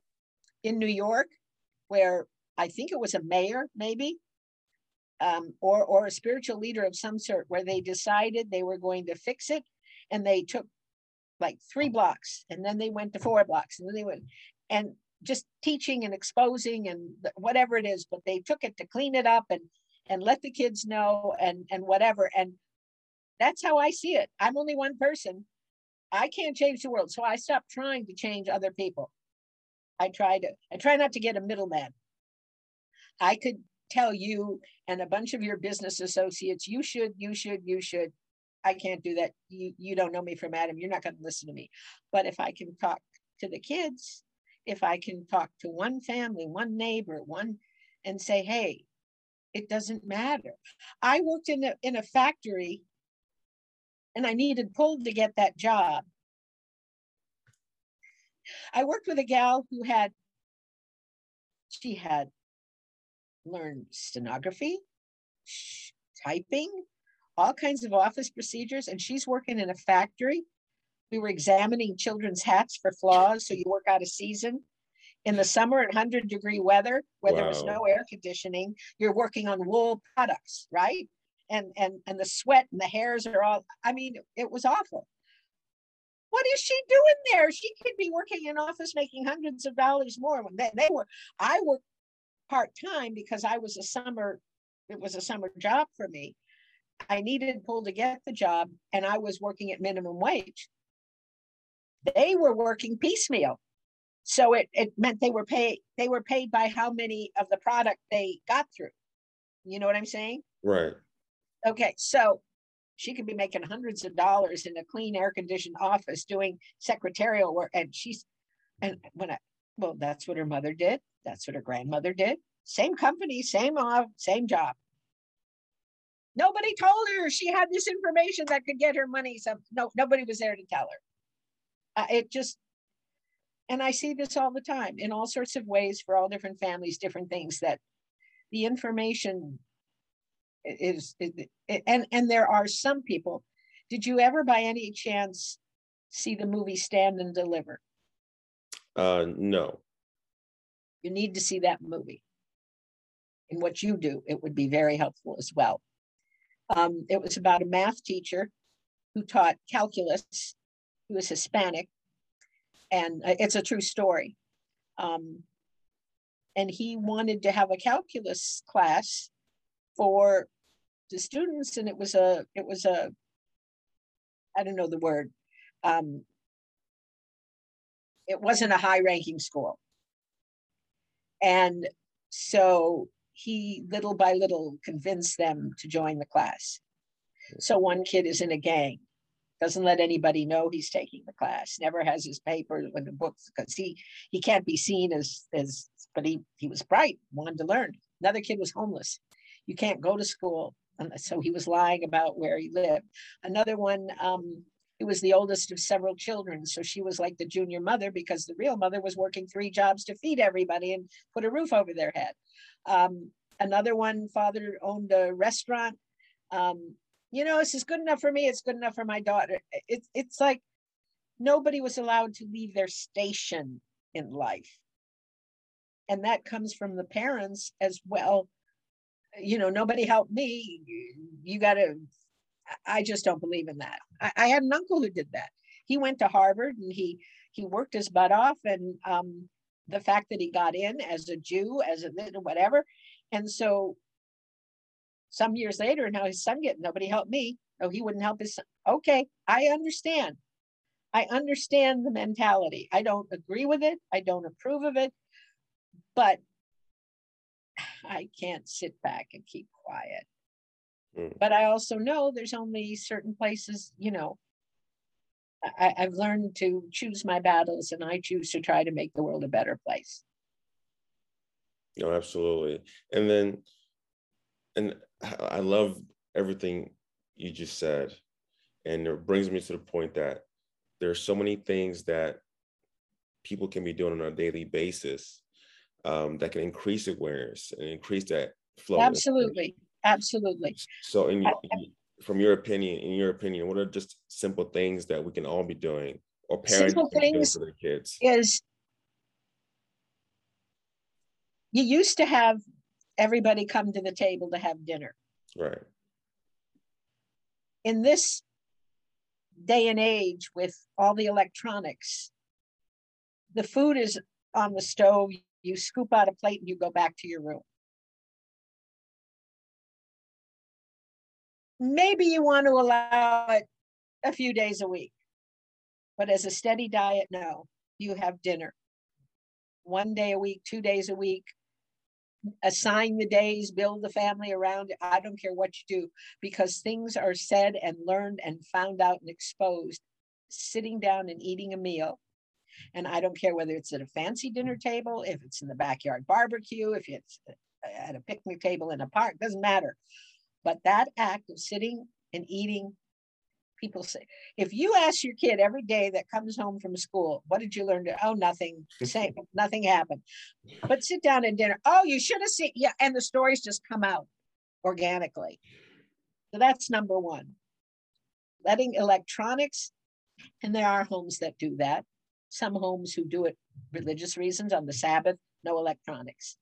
in New York, where I think it was a mayor, maybe, um, or or a spiritual leader of some sort, where they decided they were going to fix it, and they took like three blocks, and then they went to four blocks, and then they went, and just teaching and exposing and whatever it is, but they took it to clean it up and and let the kids know and and whatever and that's how I see it. I'm only one person. I can't change the world. So I stopped trying to change other people. I try to, I try not to get a middleman. I could tell you and a bunch of your business associates, you should, you should, you should. I can't do that. You, you don't know me from Adam. You're not going to listen to me. But if I can talk to the kids, if I can talk to one family, one neighbor, one, and say, hey, it doesn't matter. I worked in a, in a factory and I needed pulled to get that job. I worked with a gal who had, she had learned stenography, typing, all kinds of office procedures, and she's working in a factory. We were examining children's hats for flaws, so you work out a season. In the summer, at 100 degree weather, where wow. there was no air conditioning, you're working on wool products, right? and and and the sweat and the hairs are all i mean it was awful what is she doing there she could be working in office making hundreds of dollars more when they, they were i worked part-time because i was a summer it was a summer job for me. I needed pull to get the job and i was working at minimum wage. They were working piecemeal. So it, it meant they were paid they were paid by how many of the product they got through. You know what i'm saying? Right. Okay, so she could be making hundreds of dollars in a clean air conditioned office doing secretarial work. And she's, and when I, well, that's what her mother did. That's what her grandmother did. Same company, same off, same job. Nobody told her she had this information that could get her money. So no, nobody was there to tell her. Uh, it just, and I see this all the time in all sorts of ways for all different families, different things that the information is, and and there are some people. Did you ever, by any chance, see the movie Stand and Deliver? Uh, no. You need to see that movie. In what you do, it would be very helpful as well. Um, it was about a math teacher who taught calculus. He was Hispanic, and uh, it's a true story. Um, and he wanted to have a calculus class for the students and it was a it was a i don't know the word um, it wasn't a high ranking school and so he little by little convinced them to join the class so one kid is in a gang doesn't let anybody know he's taking the class never has his papers with the books because he he can't be seen as as but he he was bright wanted to learn another kid was homeless you can't go to school. So he was lying about where he lived. Another one, um, he was the oldest of several children. So she was like the junior mother because the real mother was working three jobs to feed everybody and put a roof over their head. Um, another one, father owned a restaurant. Um, you know, this is good enough for me. It's good enough for my daughter. It's it's like nobody was allowed to leave their station in life. And that comes from the parents as well you know, nobody helped me. You, got to, I just don't believe in that. I, I, had an uncle who did that. He went to Harvard and he he worked his butt off, and um, the fact that he got in as a Jew, as a whatever, and so some years later, now his son get nobody helped me. Oh, he wouldn't help his son. Okay, I understand. I understand the mentality. I don't agree with it. I don't approve of it, but I can't sit back and keep quiet. Mm. But I also know there's only certain places, you know, I, I've learned to choose my battles and I choose to try to make the world a better place. No, absolutely. And then, and I love everything you just said. And it brings me to the point that there are so many things that people can be doing on a daily basis um, that can increase awareness and increase that flow. Absolutely. Absolutely. So, in, from your opinion, in your opinion, what are just simple things that we can all be doing or parents simple things for their kids? Is you used to have everybody come to the table to have dinner. Right. In this day and age with all the electronics, the food is on the stove, you scoop out a plate and you go back to your room. Maybe you want to allow it a few days a week, but as a steady diet, no, you have dinner one day a week, two days a week, assign the days, build the family around it. I don't care what you do because things are said and learned and found out and exposed sitting down and eating a meal. And I don't care whether it's at a fancy dinner table, if it's in the backyard barbecue, if it's at a picnic table in a park, doesn't matter. But that act of sitting and eating people say if you ask your kid every day that comes home from school what did you learn to oh nothing same (laughs) nothing happened. But sit down and dinner oh you should have seen yeah and the stories just come out organically. So that's number one. Letting electronics and there are homes that do that. Some homes who do it religious reasons on the sabbath no electronics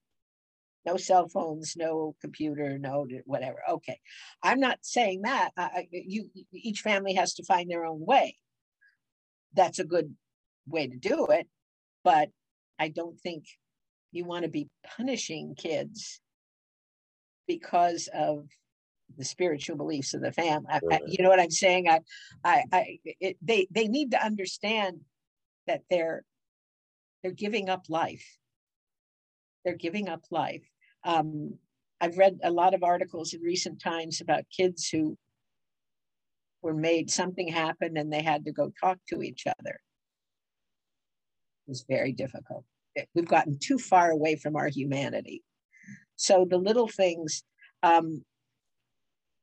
no cell phones, no computer, no whatever. Okay, I'm not saying that. I, you, each family has to find their own way. That's a good way to do it, but I don't think you want to be punishing kids because of the spiritual beliefs of the family. I, you know what I'm saying? I, I, I it, they they need to understand that they're they're giving up life. They're giving up life. Um, I've read a lot of articles in recent times about kids who were made something happen and they had to go talk to each other. It was very difficult. We've gotten too far away from our humanity. So the little things, um,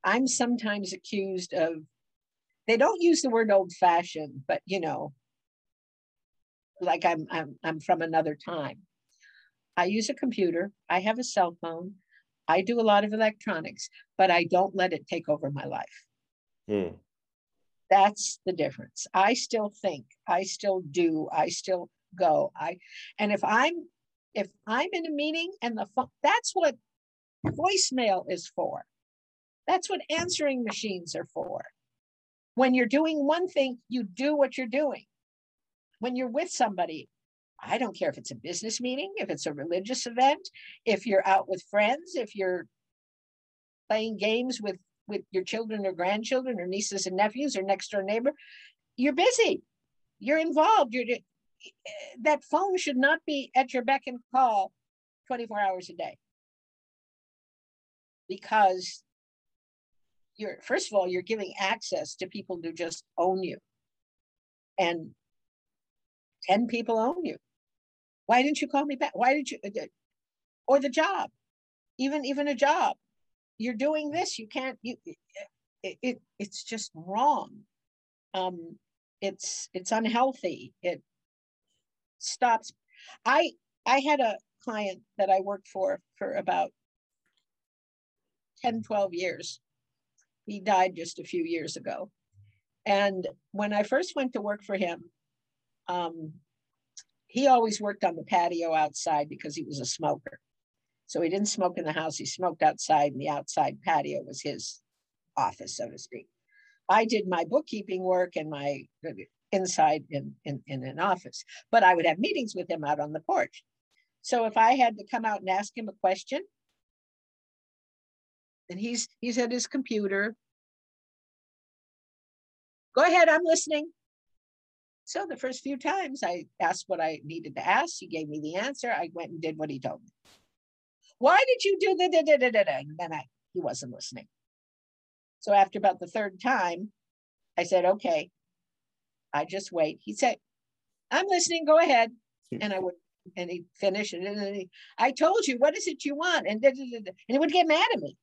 I'm sometimes accused of, they don't use the word old fashioned, but you know, like I'm, I'm, I'm from another time. I use a computer, I have a cell phone, I do a lot of electronics, but I don't let it take over my life. Hmm. That's the difference. I still think, I still do, I still go. I and if I'm if I'm in a meeting and the phone, that's what voicemail is for. That's what answering machines are for. When you're doing one thing, you do what you're doing. When you're with somebody, I don't care if it's a business meeting, if it's a religious event, if you're out with friends, if you're playing games with with your children or grandchildren or nieces and nephews or next door neighbor, you're busy. You're involved. You're eh, that phone should not be at your beck and call 24 hours a day. Because you're first of all, you're giving access to people who just own you. And 10 people own you. Why didn't you call me back? Why did you? Uh, or the job, even even a job. You're doing this. You can't. You. It, it it's just wrong. Um, it's it's unhealthy. It stops. I I had a client that I worked for for about 10, 12 years. He died just a few years ago. And when I first went to work for him, um, he always worked on the patio outside because he was a smoker. So he didn't smoke in the house, he smoked outside, and the outside patio was his office, so to speak. I did my bookkeeping work and my inside in, in, in an office, but I would have meetings with him out on the porch. So if I had to come out and ask him a question, and he's he's at his computer. Go ahead, I'm listening. So the first few times I asked what I needed to ask, he gave me the answer. I went and did what he told me. Why did you do the da da da da da? And then I he wasn't listening. So after about the third time, I said, okay, I just wait. He said, I'm listening, go ahead. Hmm. And I would and he finished it. and then he, I told you, what is it you want? And, da, da, da, and he would get mad at me.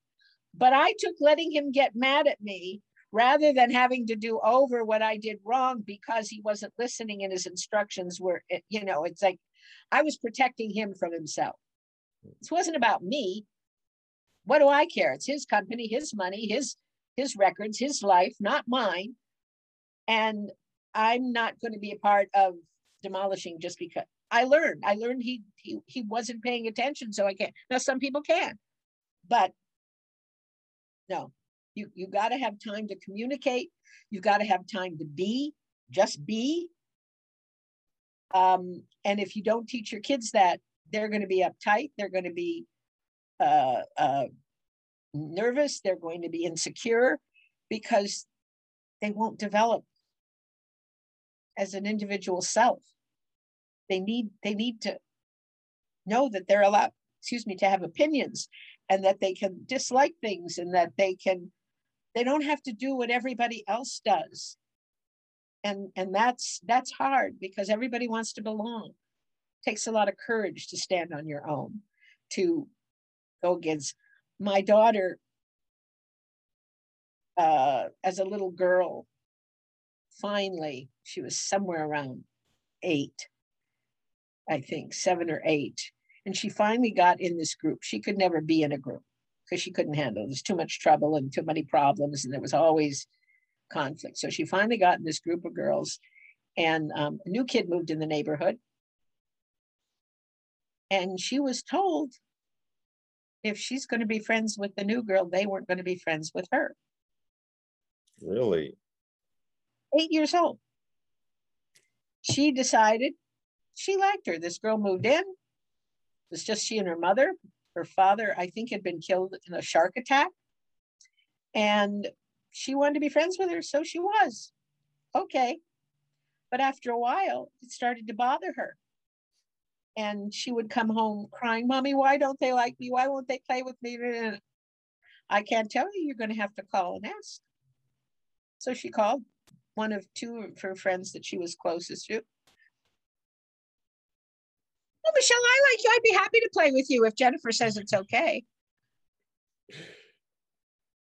But I took letting him get mad at me rather than having to do over what I did wrong because he wasn't listening and his instructions were, eh, you know, it's like I was protecting him from himself. This wasn't about me. what do I care? It's his company, his money, his his records, his life, not mine. And I'm not going to be a part of demolishing just because I learned. I learned he he he wasn't paying attention, so I can't. Now some people can, but no, you you got to have time to communicate. You got to have time to be, just be. Um, and if you don't teach your kids that, they're going to be uptight. They're going to be uh, uh, nervous. They're going to be insecure because they won't develop as an individual self. They need they need to know that they're allowed, excuse me, to have opinions and that they can dislike things and that they can they don't have to do what everybody else does. And and that's that's hard because everybody wants to belong. It takes a lot of courage to stand on your own, to go against my daughter uh, as a little girl finally she was somewhere around eight I think, seven or eight. And she finally got in this group. She could never be in a group because she couldn't handle it. There's too much trouble and too many problems, and there was always conflict. So she finally got in this group of girls, and um, a new kid moved in the neighborhood. And she was told if she's going to be friends with the new girl, they weren't going to be friends with her. Really? Eight years old. She decided she liked her. This girl moved in. It was just she and her mother. Her father, I think, had been killed in a shark attack. And she wanted to be friends with her, so she was. Okay. But after a while, it started to bother her. And she would come home crying, Mommy, why don't they like me? Why won't they play with me? I can't tell you, you're going to have to call and ask. So she called one of two of her friends that she was closest to Oh, Michelle, I like you. I'd be happy to play with you if Jennifer says it's okay.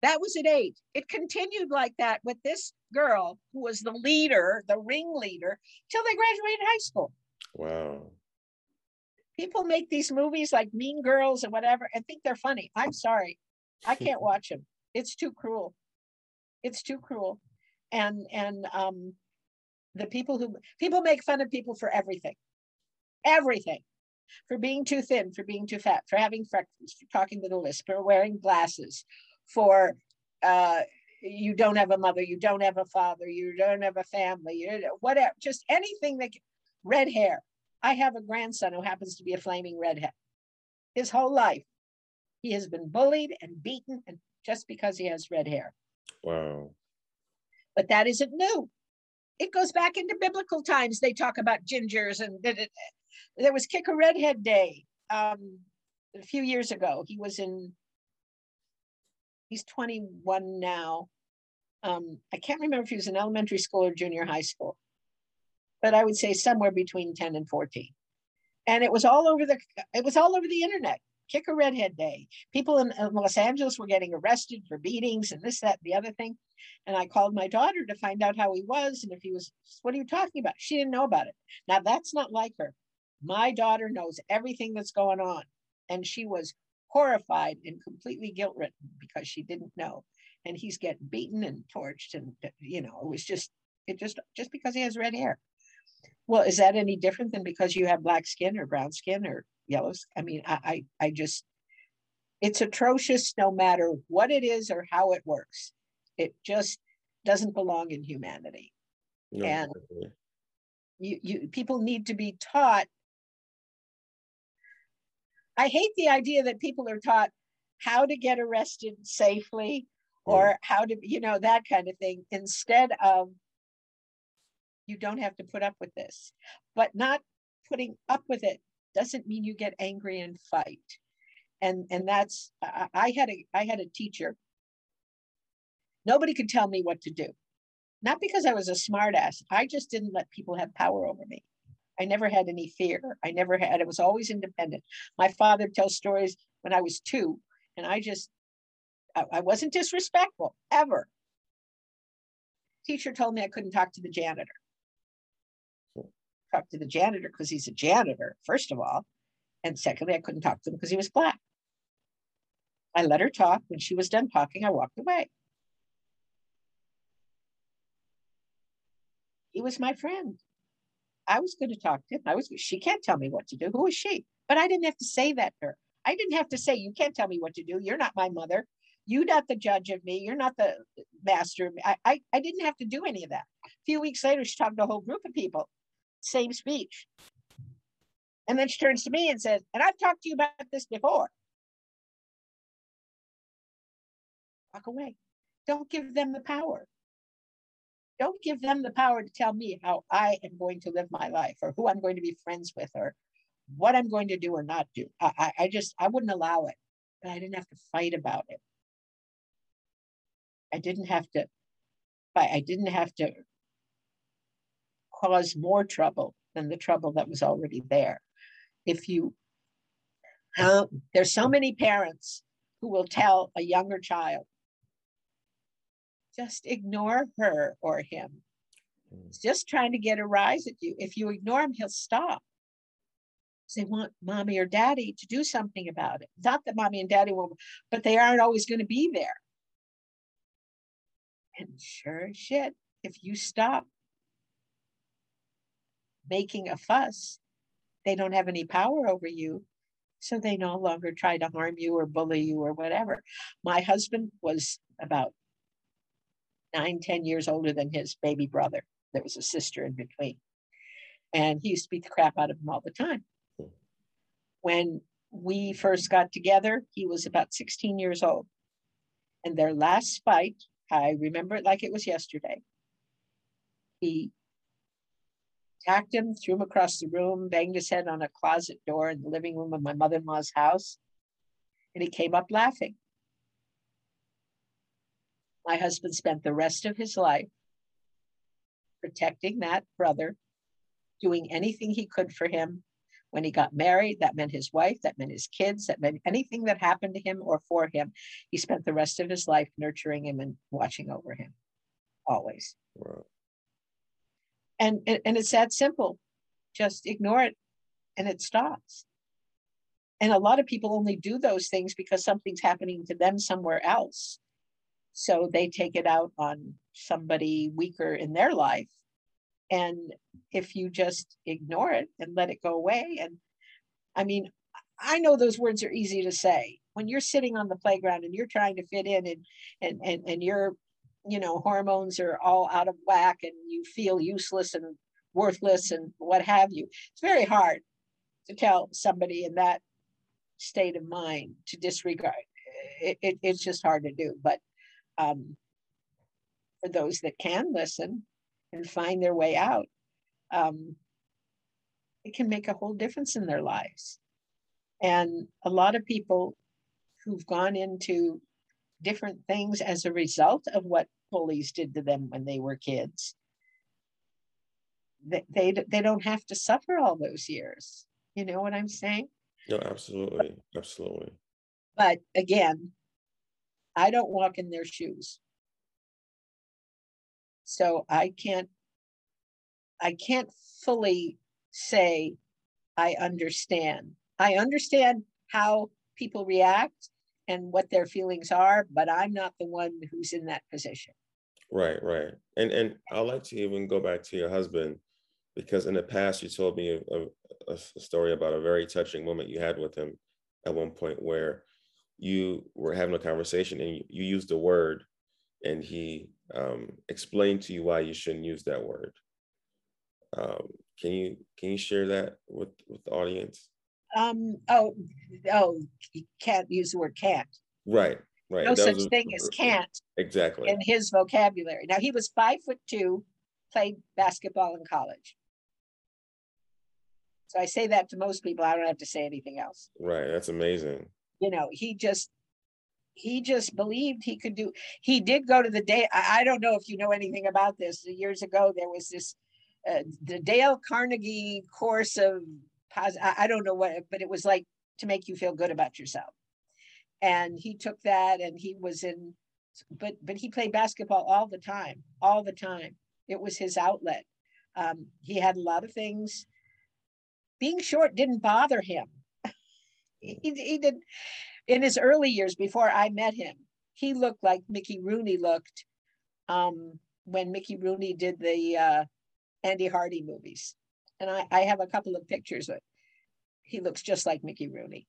That was at eight. It continued like that with this girl who was the leader, the ringleader, till they graduated high school. Wow. People make these movies like Mean Girls and whatever and think they're funny. I'm sorry. I can't watch them. It's too cruel. It's too cruel. And and um the people who people make fun of people for everything. Everything for being too thin, for being too fat, for having freckles, for talking with a lisp, for wearing glasses, for uh, you don't have a mother, you don't have a father, you don't have a family, you whatever, just anything that red hair. I have a grandson who happens to be a flaming redhead. His whole life, he has been bullied and beaten, and just because he has red hair. Wow. But that isn't new. It goes back into biblical times. They talk about gingers and there was Kick a Redhead Day um, a few years ago. He was in, he's 21 now. Um, I can't remember if he was in elementary school or junior high school, but I would say somewhere between 10 and 14. And it was all over the, it was all over the internet. Kick a Redhead Day. People in, in Los Angeles were getting arrested for beatings and this, that, the other thing. And I called my daughter to find out how he was and if he was, what are you talking about? She didn't know about it. Now that's not like her. My daughter knows everything that's going on. And she was horrified and completely guilt ridden because she didn't know. And he's getting beaten and torched. And, you know, it was just, it just, just because he has red hair. Well, is that any different than because you have black skin or brown skin or yellow? I mean, I, I, I just, it's atrocious no matter what it is or how it works. It just doesn't belong in humanity. No, and you, you people need to be taught I hate the idea that people are taught how to get arrested safely or how to, you know, that kind of thing, instead of you don't have to put up with this. But not putting up with it doesn't mean you get angry and fight. And and that's I, I had a I had a teacher. Nobody could tell me what to do. Not because I was a smartass. I just didn't let people have power over me. I never had any fear. I never had, it was always independent. My father tells stories when I was two, and I just, I, I wasn't disrespectful ever. Teacher told me I couldn't talk to the janitor. Talk to the janitor because he's a janitor, first of all. And secondly, I couldn't talk to him because he was black. I let her talk. When she was done talking, I walked away. He was my friend. I was going to talk to him. I was. She can't tell me what to do. Who is she? But I didn't have to say that to her. I didn't have to say, "You can't tell me what to do. You're not my mother. You're not the judge of me. You're not the master of me." I, I, I didn't have to do any of that. A few weeks later, she talked to a whole group of people. Same speech. And then she turns to me and says, "And I've talked to you about this before." Walk away. Don't give them the power. Don't give them the power to tell me how I am going to live my life or who I'm going to be friends with or what I'm going to do or not do. I, I, just, I wouldn't allow it, but I didn't have to fight about it. I didn't have to, I didn't have to cause more trouble than the trouble that was already there. If you, uh, there's so many parents who will tell a younger child, just ignore her or him. Hmm. He's just trying to get a rise at you. If you ignore him, he'll stop. They want mommy or daddy to do something about it. Not that mommy and daddy will, but they aren't always going to be there. And sure as shit, if you stop making a fuss, they don't have any power over you. So they no longer try to harm you or bully you or whatever. My husband was about nine, ten years older than his baby brother. There was a sister in between. And he used to beat the crap out of him all the time. Hmm. When we first got together, he was about 16 years old. And their last fight, I remember it like it was yesterday. He attacked him, threw him across the room, banged his head on a closet door in the living room of my mother in law's house. And he came up laughing. My husband spent the rest of his life protecting that brother, doing anything he could for him. When he got married, that meant his wife, that meant his kids, that meant anything that happened to him or for him. He spent the rest of his life nurturing him and watching over him, always. Wow. And, and it's that simple. Just ignore it and it stops. And a lot of people only do those things because something's happening to them somewhere else. So they take it out on somebody weaker in their life. And if you just ignore it and let it go away, and I mean, I know those words are easy to say. When you're sitting on the playground and you're trying to fit in and and and, and your you know hormones are all out of whack and you feel useless and worthless and what have you, it's very hard to tell somebody in that state of mind to disregard. It, it, it's just hard to do. But um, for those that can listen and find their way out, um, it can make a whole difference in their lives. And a lot of people who've gone into different things as a result of what bullies did to them when they were kids, they, they, they don't have to suffer all those years. You know what I'm saying? No, absolutely. Absolutely. But again, I don't walk in their shoes. So I can't I can't fully say I understand. I understand how people react and what their feelings are, but I'm not the one who's in that position. Right, right. And and I'd like to even go back to your husband because in the past you told me a, a, a story about a very touching moment you had with him at one point where you were having a conversation and you, you used a word and he um, explained to you why you shouldn't use that word. Um, can you can you share that with with the audience? Um, oh, oh, you can't use the word can't. Right, right. No that such thing as can't. Exactly. In his vocabulary. Now he was five foot two, played basketball in college. So I say that to most people. I don't have to say anything else. Right. That's amazing you know he just he just believed he could do he did go to the day i don't know if you know anything about this years ago there was this uh, the dale carnegie course of i don't know what but it was like to make you feel good about yourself. And he took that and he was in but but he played basketball all the time all the time. It was his outlet. Um, he had a lot of things. Being short didn't bother him he, he did in his early years before I met him, he looked like Mickey Rooney looked um, when Mickey Rooney did the uh, Andy Hardy movies. And I, I have a couple of pictures of he looks just like Mickey Rooney.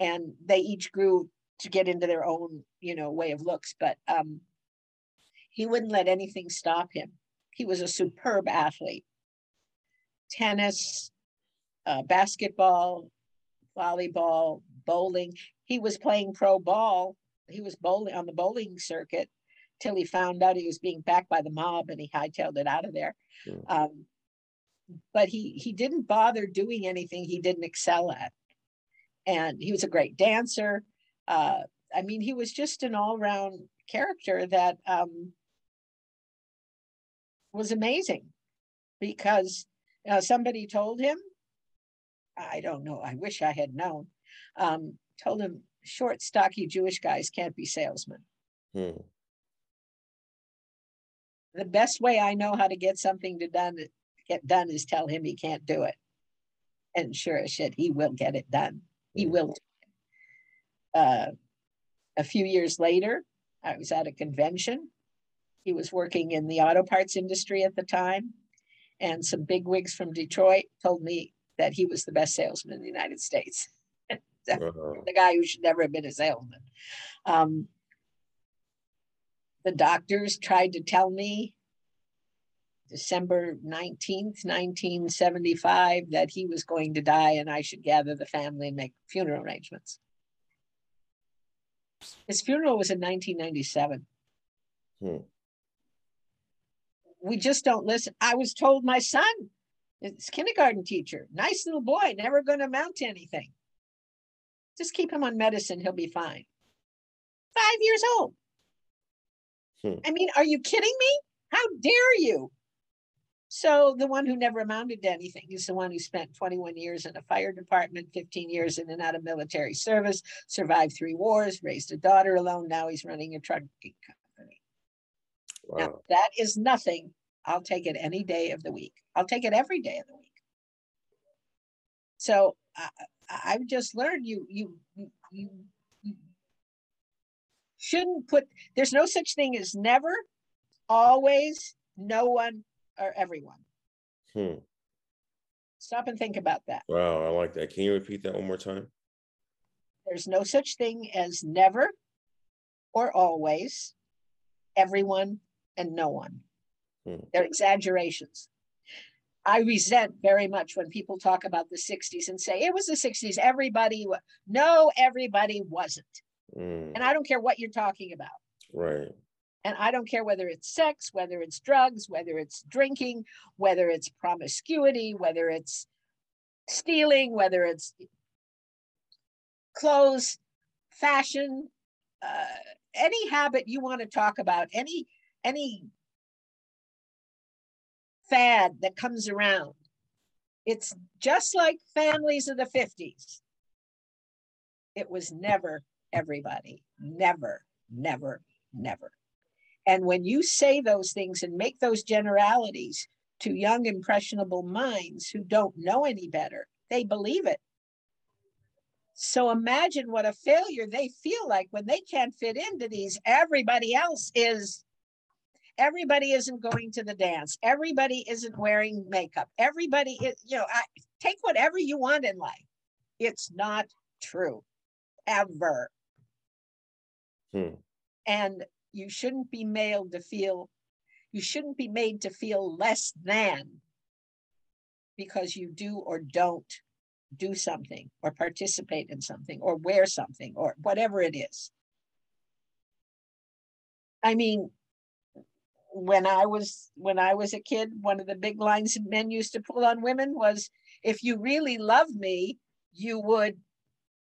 And they each grew to get into their own, you know, way of looks, but um, he wouldn't let anything stop him. He was a superb athlete. Tennis, uh, basketball, volleyball, bowling. He was playing pro ball. He was bowling on the bowling circuit till he found out he was being backed by the mob and he hightailed it out of there. Mm. Um, but he he didn't bother doing anything he didn't excel at, and he was a great dancer. Uh, I mean, he was just an all round character that um, was amazing because uh, somebody told him, I don't know, I wish I had known, um, told him short, stocky Jewish guys can't be salesmen. Hmm. The best way I know how to get something to done get done is tell him he can't do it. And sure as shit, he will get it done. He hmm. will. Uh, a few years later, I was at a convention. He was working in the auto parts industry at the time. And some bigwigs from Detroit told me that he was the best salesman in the United States. (laughs) The guy who should never have been a salesman. Um, the doctors tried to tell me December 19th, 1975, that he was going to die and I should gather the family and make funeral arrangements. His funeral was in 1997. Hmm. We just don't listen. I was told my son, his kindergarten teacher, nice little boy, never going to amount to anything. Just keep him on medicine, he'll be fine. Five years old. Hmm. I mean, are you kidding me? How dare you? So the one who never amounted to anything is the one who spent 21 years in a fire department, 15 years in and out of military service, survived three wars, raised a daughter alone. Now he's running a truck company. Wow. Now, that is nothing. I'll take it any day of the week. I'll take it every day of the week. So I, I've just learned you, you, you, you shouldn't put, there's no such thing as never, always, no one, or everyone. Hmm. Stop and think about that. Wow, I like that. Can you repeat that one more time? There's no such thing as never or always, everyone and no one. Hmm. They're exaggerations. I resent very much when people talk about the 60s and say it was the 60s. Everybody, no, everybody wasn't. Hmm. And I don't care what you're talking about. Right. And I don't care whether it's sex, whether it's drugs, whether it's drinking, whether it's promiscuity, whether it's stealing, whether it's clothes, fashion, uh, any habit you want to talk about, any any fad that comes around. It's just like families of the 50s. It was never everybody. Never, never, never. And when you say those things and make those generalities to young, impressionable minds who don't know any better, they believe it. So imagine what a failure they feel like when they can't fit into these. Everybody else is, everybody isn't going to the dance. Everybody isn't wearing makeup. Everybody is, you know, I, take whatever you want in life. It's not true, ever. Hmm. And you shouldn't be made to feel you shouldn't be made to feel less than because you do or don't do something or participate in something or wear something or whatever it is i mean when i was when i was a kid one of the big lines men used to pull on women was if you really love me you would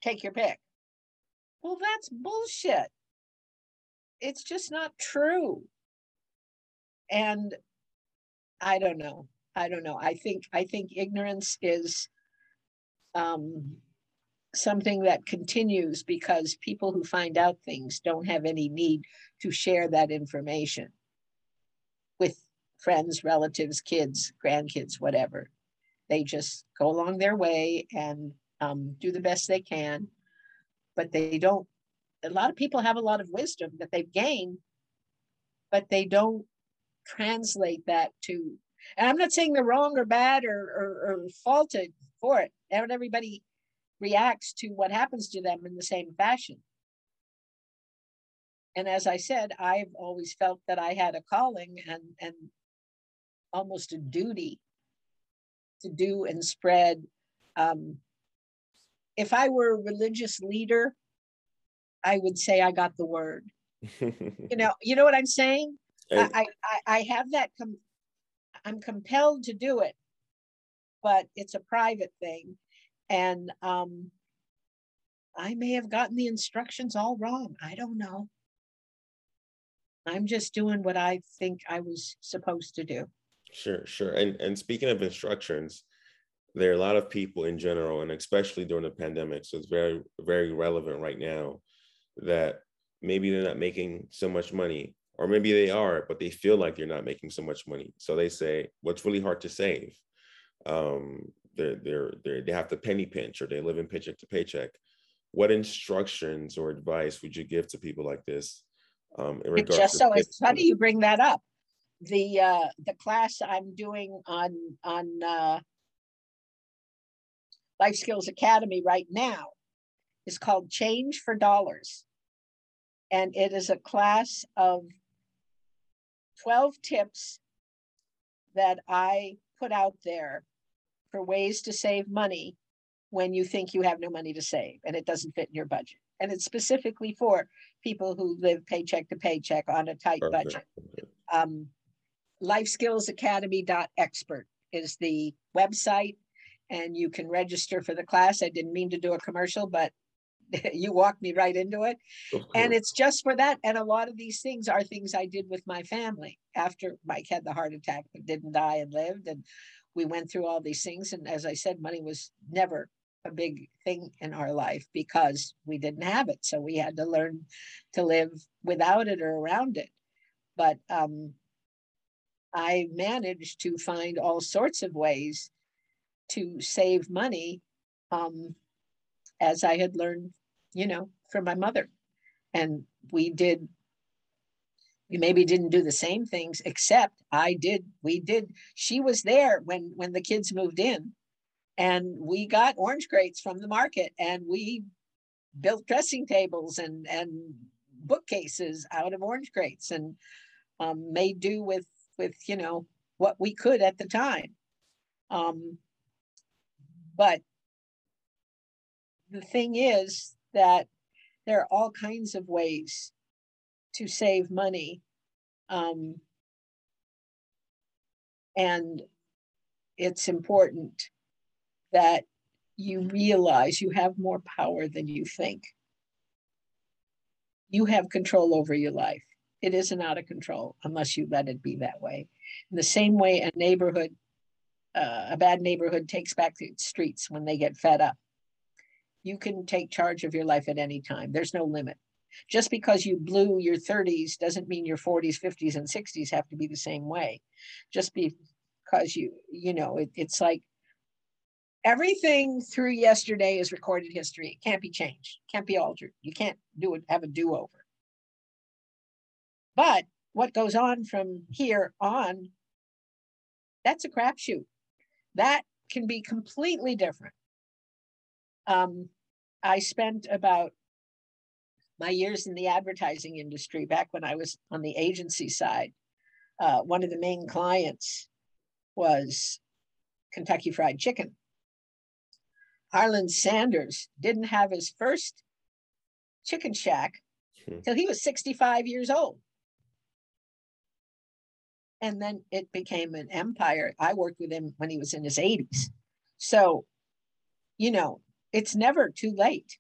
take your pick well that's bullshit it's just not true. And I don't know. I don't know. I think I think ignorance is um, something that continues because people who find out things don't have any need to share that information friends, relatives, kids, grandkids, whatever. They just go along their way and um, do the best they can but they don't. A lot of people have a lot of wisdom that they've gained, but they don't translate that to. And I'm not saying they're wrong or bad or, or, or faulted for it. Not everybody reacts to what happens to them in the same fashion. And as I said, I've always felt that I had a calling and, and almost a duty to do and spread. Um, if I were a religious leader, I would say I got the word. (laughs) you know, you know what I'm saying? I, I, I have that. Com- I'm compelled to do it, but it's a private thing, and um, I may have gotten the instructions all wrong. I don't know. I'm just doing what I think I was supposed to do. Sure, sure. And and speaking of instructions, there are a lot of people in general, and especially during the pandemic, so it's very, very relevant right now that maybe they're not making so much money, or maybe they are, but they feel like they're not making so much money. So they say, "What's really hard to save?" Um, they're, they're, they're, they have to penny pinch, or they live in paycheck to paycheck. What instructions or advice would you give to people like this um, in regards just so it's funny you bring that up. The uh, the class I'm doing on on uh, Life Skills Academy right now is called Change for Dollars, and it is a class of 12 tips that I put out there for ways to save money when you think you have no money to save and it doesn't fit in your budget. And it's specifically for people who live paycheck to paycheck on a tight budget. Um, lifeskillsacademy.expert is the website and you can register for the class. I didn't mean to do a commercial, but (laughs) you walked me right into it. And it's just for that. And a lot of these things are things I did with my family after Mike had the heart attack, but didn't die and lived. And we went through all these things. And as I said, money was never a big thing in our life because we didn't have it. So we had to learn to live without it or around it. But um, I managed to find all sorts of ways to save money um, as I had learned, you know, from my mother. And we did, we maybe didn't do the same things, except I did, we did, she was there when when the kids moved in and we got orange crates from the market and we built dressing tables and and bookcases out of orange crates and um, made do with with you know what we could at the time um, but the thing is that there are all kinds of ways to save money um, and it's important that you realize you have more power than you think. You have control over your life. It isn't out of control unless you let it be that way. In the same way, a neighborhood, uh, a bad neighborhood takes back the streets when they get fed up. You can take charge of your life at any time. There's no limit. Just because you blew your 30s doesn't mean your 40s, 50s, and 60s have to be the same way. Just because you, you know, it, it's like everything through yesterday is recorded history. It can't be changed, can't be altered. You can't do it, have a do-over. But what goes on from here on, that's a crapshoot. That can be completely different. Um, I spent about my years in the advertising industry back when I was on the agency side. Uh, one of the main clients was Kentucky Fried Chicken. Harlan Sanders didn't have his first chicken shack hmm. till he was 65 years old. And then it became an empire. I worked with him when he was in his 80s. So, you know, it's never too late.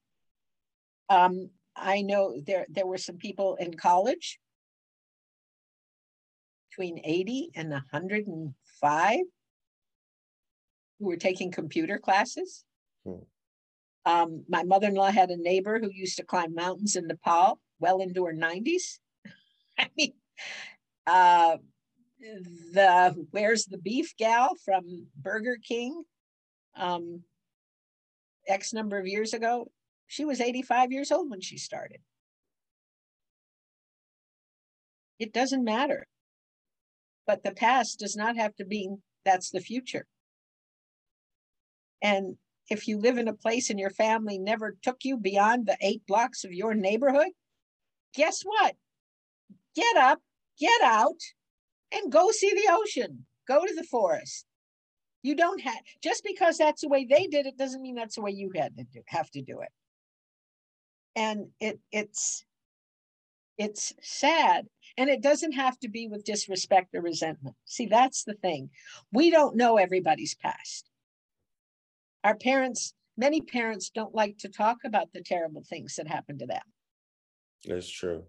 Um, I know there there were some people in college between 80 and 105 who were taking computer classes. Hmm. Um, my mother in law had a neighbor who used to climb mountains in Nepal well into her 90s. (laughs) I mean, uh, the where's the beef gal from Burger King um, X number of years ago She was 85 years old when she started. It doesn't matter. But the past does not have to be that's the future. And if you live in a place and your family never took you beyond the eight blocks of your neighborhood, guess what? Get up, get out, and go see the ocean. Go to the forest. You don't have just because that's the way they did it doesn't mean that's the way you had to do, have to do it. And it it's it's sad and it doesn't have to be with disrespect or resentment. See, that's the thing. We don't know everybody's past. Our parents, many parents don't like to talk about the terrible things that happened to them. That's true.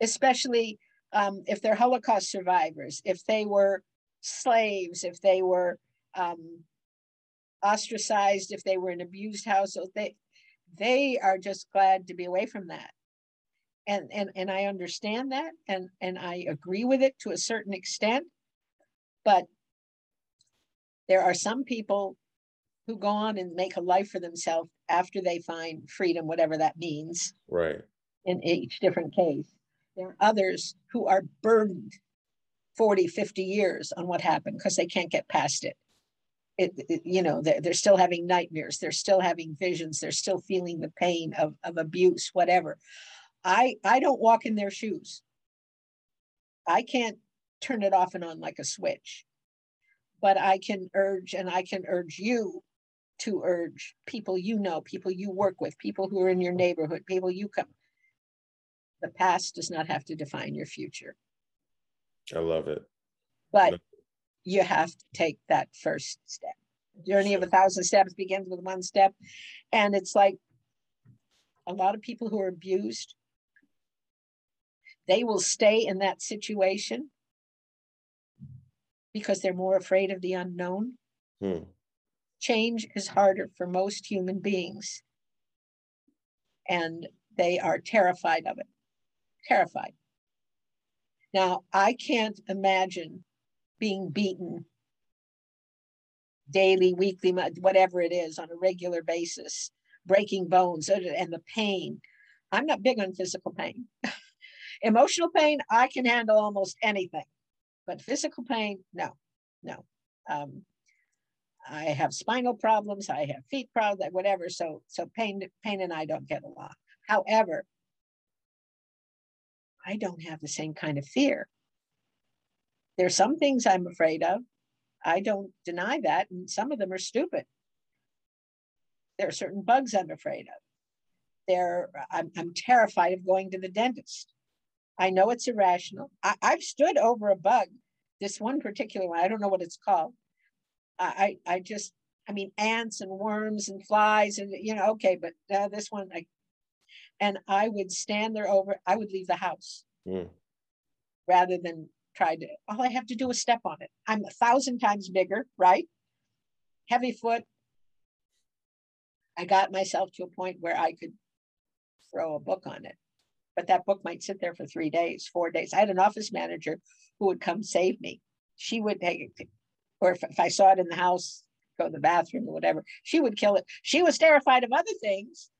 Especially um, if they're Holocaust survivors, if they were slaves, if they were um, ostracized, if they were in abused households, they they are just glad to be away from that. And and and I understand that and and I agree with it to a certain extent but there are some people who go on and make a life for themselves after they find freedom whatever that means right. in each different case there are others who are burdened 40 50 years on what happened because they can't get past it it, it, you know they're, they're still having nightmares they're still having visions they're still feeling the pain of, of abuse whatever I I don't walk in their shoes. I can't turn it off and on like a switch. But I can urge and I can urge you to urge people you know, people you work with, people who are in your neighborhood, people you come. The past does not have to define your future. I love it. But you have to take that first step. Journey of a thousand steps begins with one step. And it's like a lot of people who are abused they will stay in that situation because they're more afraid of the unknown. Hmm. Change is harder for most human beings, and they are terrified of it. Terrified. Now, I can't imagine being beaten daily, weekly, whatever it is, on a regular basis, breaking bones and the pain. I'm not big on physical pain. (laughs) Emotional pain, I can handle almost anything, but physical pain, no, no. Um, I have spinal problems, I have feet problems, whatever. So, so pain, pain and I don't get along. However, I don't have the same kind of fear. There's some things I'm afraid of. I don't deny that, and some of them are stupid. There are certain bugs I'm afraid of. There, I'm, I'm terrified of going to the dentist. I know it's irrational. I, have stood over a bug, this one particular one, I don't know what it's called. I, I just, I mean, ants and worms and flies and, you know, okay, but uh, this one, I, and I would stand there over, I would leave the house mm. rather than try to, all I have to do is step on it. I'm a thousand times bigger, right? Heavy foot. I got myself to a point where I could throw a book on it but that book might sit there for three days, four days. I had an office manager who would come save me. She would take it, or if, if I saw it in the house, go to the bathroom or whatever, she would kill it. She was terrified of other things,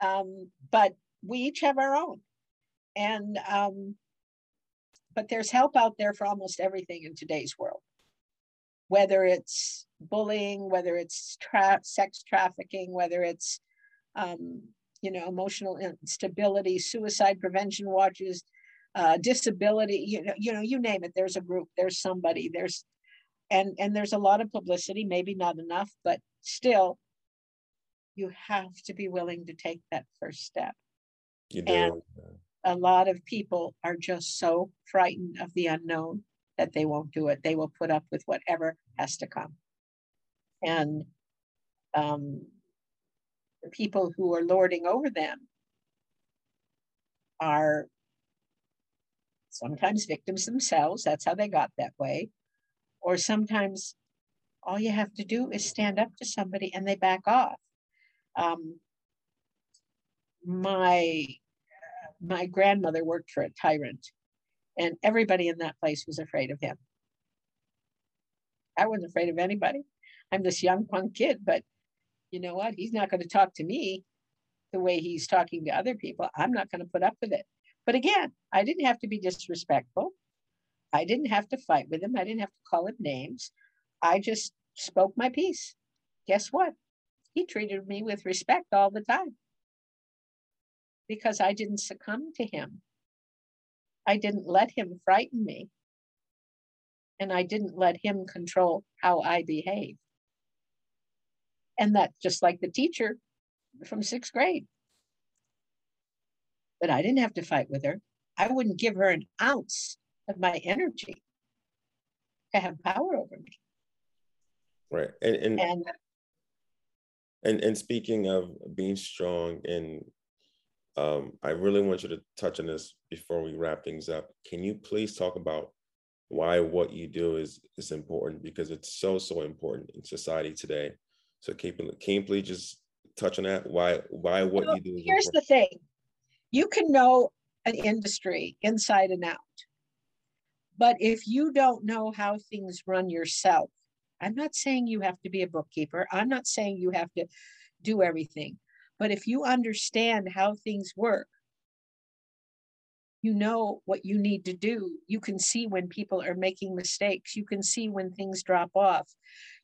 um, but we each have our own. And um, but there's help out there for almost everything in today's world, whether it's bullying, whether it's tra- sex trafficking, whether it's um, you know, emotional instability, suicide prevention watches, uh, disability, you know, you know, you name it. There's a group, there's somebody, there's, and and there's a lot of publicity, maybe not enough, but still, you have to be willing to take that first step. You do. And a lot of people are just so frightened of the unknown that they won't do it. They will put up with whatever has to come. And um, the people who are lording over them are sometimes victims themselves. That's how they got that way. Or sometimes all you have to do is stand up to somebody and they back off. Um, my my grandmother worked for a tyrant, and everybody in that place was afraid of him. I wasn't afraid of anybody. I'm this young punk kid, but you know what? He's not going to talk to me. the way he's talking to other people, I'm not going to put up with it. But again, I didn't have to be disrespectful. I didn't have to fight with him. I didn't have to call him names. I just spoke my piece. Guess what? He treated me with respect all the time because I didn't succumb to him. I didn't let him frighten me. And I didn't let him control how I behave. And that just like the teacher from sixth grade. But I didn't have to fight with her. I wouldn't give her an ounce of my energy to have power over me. Right. And and and, and, and speaking of being strong and um, I really want you to touch on this before we wrap things up. Can you please talk about why what you do is is important because it's so so important in society today. So can you, can you please just touch on that? Why why what you do? here's important? the thing: you can know an industry inside and out, but if you don't know how things run yourself, I'm not saying you have to be a bookkeeper. I'm not saying you have to do everything. But if you understand how things work, you know what you need to do. You can see when people are making mistakes. You can see when things drop off.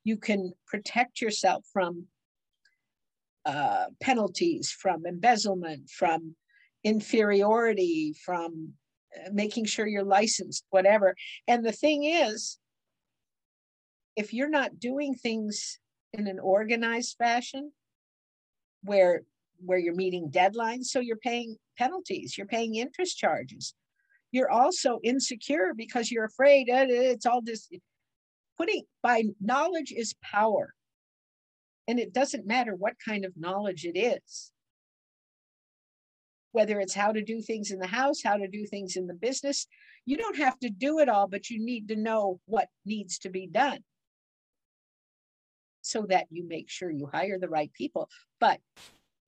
You can protect yourself from uh, penalties, from embezzlement, from inferiority, from uh, making sure you're licensed, whatever. And the thing is, if you're not doing things in an organized fashion, where where you're meeting deadlines so you're paying penalties you're paying interest charges. You're also insecure because you're afraid uh, it's all this putting by knowledge is power. And it doesn't matter what kind of knowledge it is. Whether it's how to do things in the house how to do things in the business you don't have to do it all but you need to know what needs to be done so that you make sure you hire the right people. But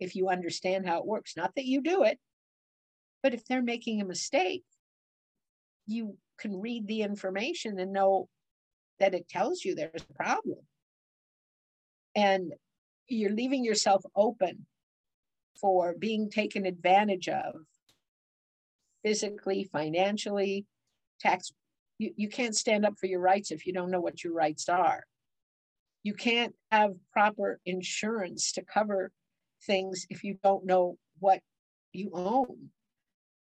if you understand how it works, not that you do it, but if they're making a mistake, you can read the information and know that it tells you there's a problem. And you're leaving yourself open for being taken advantage of physically, financially, tax. You, you can't stand up for your rights if you don't know what your rights are. You can't have proper insurance to cover things if you don't know what you own.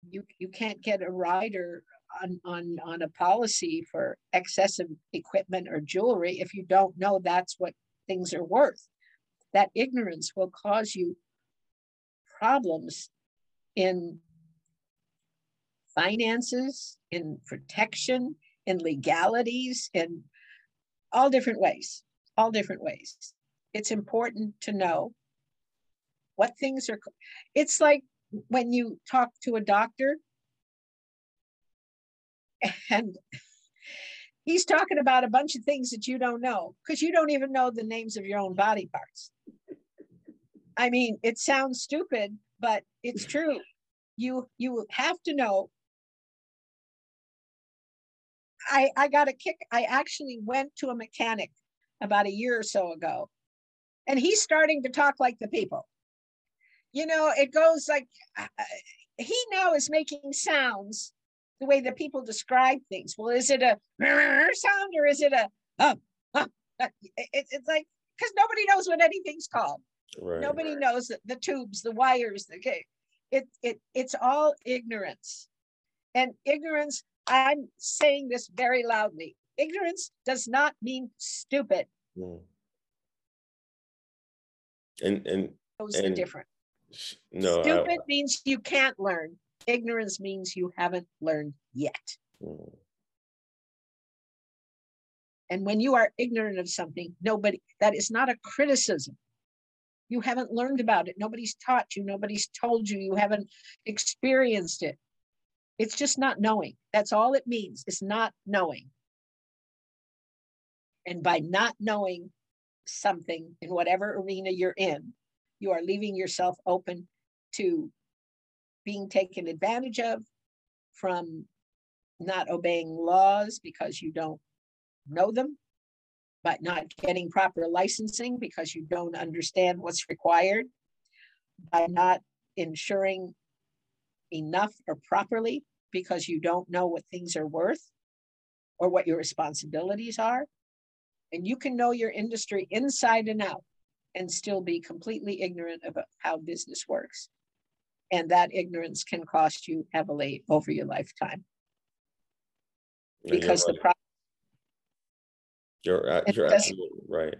You, you can't get a rider on, on, on a policy for excessive equipment or jewelry if you don't know that's what things are worth. That ignorance will cause you problems in finances, in protection, in legalities, in all different ways all different ways. It's important to know what things are. It's like when you talk to a doctor and he's talking about a bunch of things that you don't know because you don't even know the names of your own body parts. I mean, it sounds stupid, but it's true. You you have to know. I I got a kick. I actually went to a mechanic about a year or so ago. And he's starting to talk like the people. You know, it goes like uh, he now is making sounds the way the people describe things. Well, is it a (laughs) sound or is it a uh, uh, it, it's like because nobody knows what anything's called. Right. Nobody knows the, the tubes, the wires, the it it it's all ignorance. And ignorance, I'm saying this very loudly ignorance does not mean stupid. Mm. And and those and, are different. No, stupid I, means you can't learn. Ignorance means you haven't learned yet. Mm. And when you are ignorant of something, nobody, that is not a criticism. You haven't learned about it. Nobody's taught you. Nobody's told you. You haven't experienced it. It's just not knowing. That's all it means. It's not knowing. And by not knowing something in whatever arena you're in, you are leaving yourself open to being taken advantage of from not obeying laws because you don't know them, but not getting proper licensing because you don't understand what's required, by not insuring enough or properly because you don't know what things are worth or what your responsibilities are. And you can know your industry inside and out and still be completely ignorant about how business works. And that ignorance can cost you heavily over your lifetime. Because you're the problem. You're, you're absolutely right.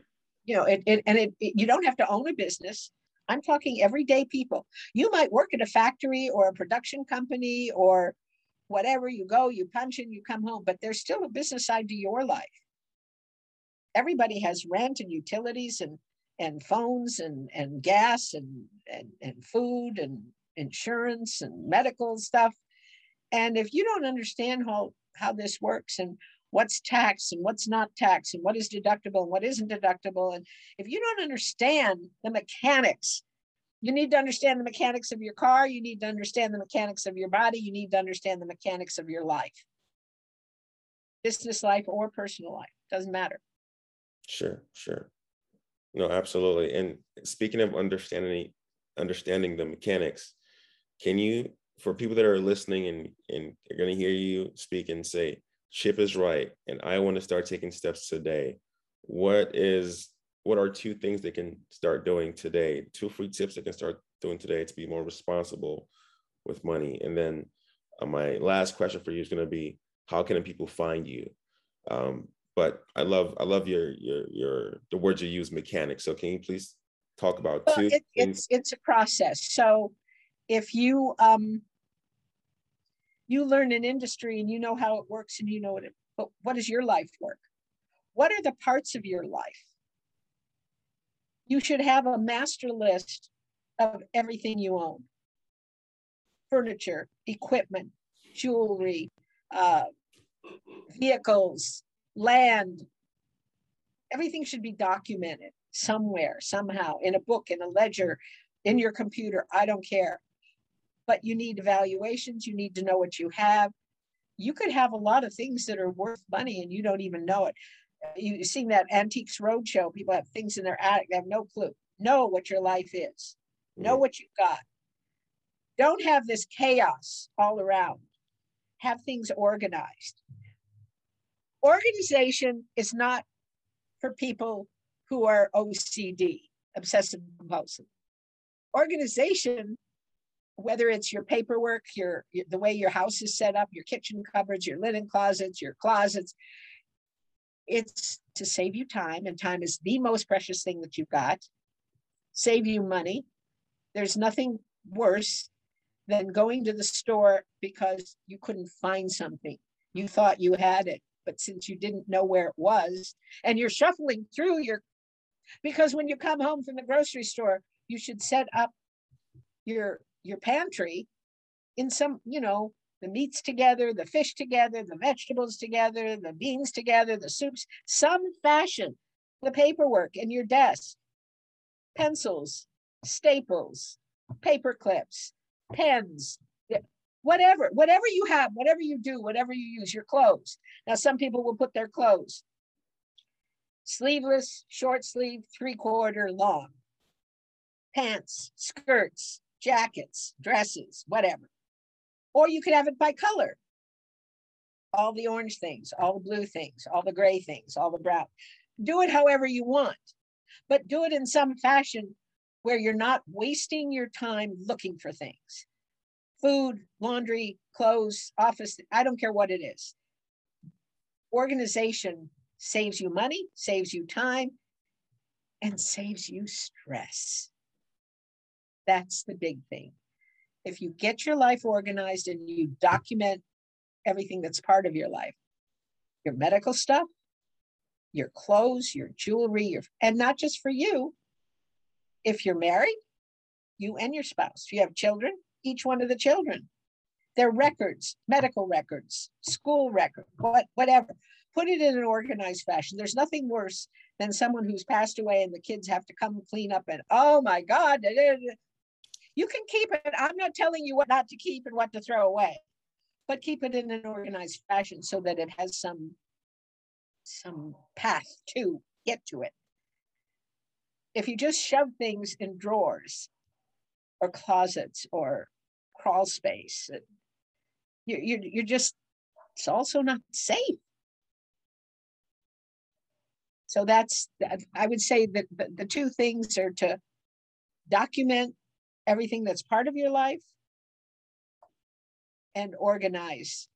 You know, it, it and it, it, you don't have to own a business. I'm talking everyday people. You might work at a factory or a production company or whatever. You go, you punch in, you come home, but there's still a business side to your life. Everybody has rent and utilities and and phones and and gas and and, and food and insurance and medical stuff. And if you don't understand how how this works and what's tax and what's not tax and what is deductible and what isn't deductible. And if you don't understand the mechanics, you need to understand the mechanics of your car, you need to understand the mechanics of your body, you need to understand the mechanics of your life. Business life or personal life, doesn't matter. Sure, sure. No, absolutely. And speaking of understanding understanding the mechanics, can you for people that are listening and and are going to hear you speak and say Chip is right, and I want to start taking steps today. What is what are two things they can start doing today? Two free tips they can start doing today to be more responsible with money. And then uh, my last question for you is going to be, how can people find you? Um, but I love I love your your your the words you use, mechanics. So can you please talk about well, two? It, it's it's a process. So if you um you learn an industry and you know how it works and you know what it, but what does your life work? What are the parts of your life? You should have a master list of everything you own furniture, equipment, jewelry, uh, vehicles, land. Everything should be documented somewhere, somehow, in a book, in a ledger, in your computer. I don't care but you need evaluations. You need to know what you have. You could have a lot of things that are worth money and you don't even know it. You've seen that Antiques Roadshow. People have things in their attic. They have no clue. Know what your life is. Know what you've got. Don't have this chaos all around. Have things organized. Organization is not for people who are OCD, obsessive compulsive. Organization whether it's your paperwork, your, your, the way your house is set up, your kitchen cupboards, your linen closets, your closets, it's to save you time, and time is the most precious thing that you've got. Save you money. There's nothing worse than going to the store because you couldn't find something. You thought you had it, but since you didn't know where it was, and you're shuffling through your, because when you come home from the grocery store, you should set up your your pantry in some, you know, the meats together, the fish together, the vegetables together, the beans together, the soups, some fashion, the paperwork in your desk, pencils, staples, paper clips, pens, whatever, whatever you have, whatever you do, whatever you use, your clothes. Now, some people will put their clothes sleeveless, short sleeve, three quarter long, pants, skirts, jackets, dresses, whatever. Or you could have it by color. All the orange things, all the blue things, all the gray things, all the brown. Do it however you want, but do it in some fashion where you're not wasting your time looking for things. Food, laundry, clothes, office, I don't care what it is. Organization saves you money, saves you time, and saves you stress. That's the big thing. If you get your life organized and you document everything that's part of your life, your medical stuff, your clothes, your jewelry, your and not just for you. If you're married, you and your spouse. If you have children, each one of the children. Their records, medical records, school record, what whatever. Put it in an organized fashion. There's nothing worse than someone who's passed away and the kids have to come clean up and oh my God, you can keep it. I'm not telling you what not to keep and what to throw away, but keep it in an organized fashion so that it has some some path to get to it. If you just shove things in drawers, or closets or crawl space. You're, you're, you're just, it's also not safe. So that's, I would say that the, the two things are to document everything that's part of your life and organize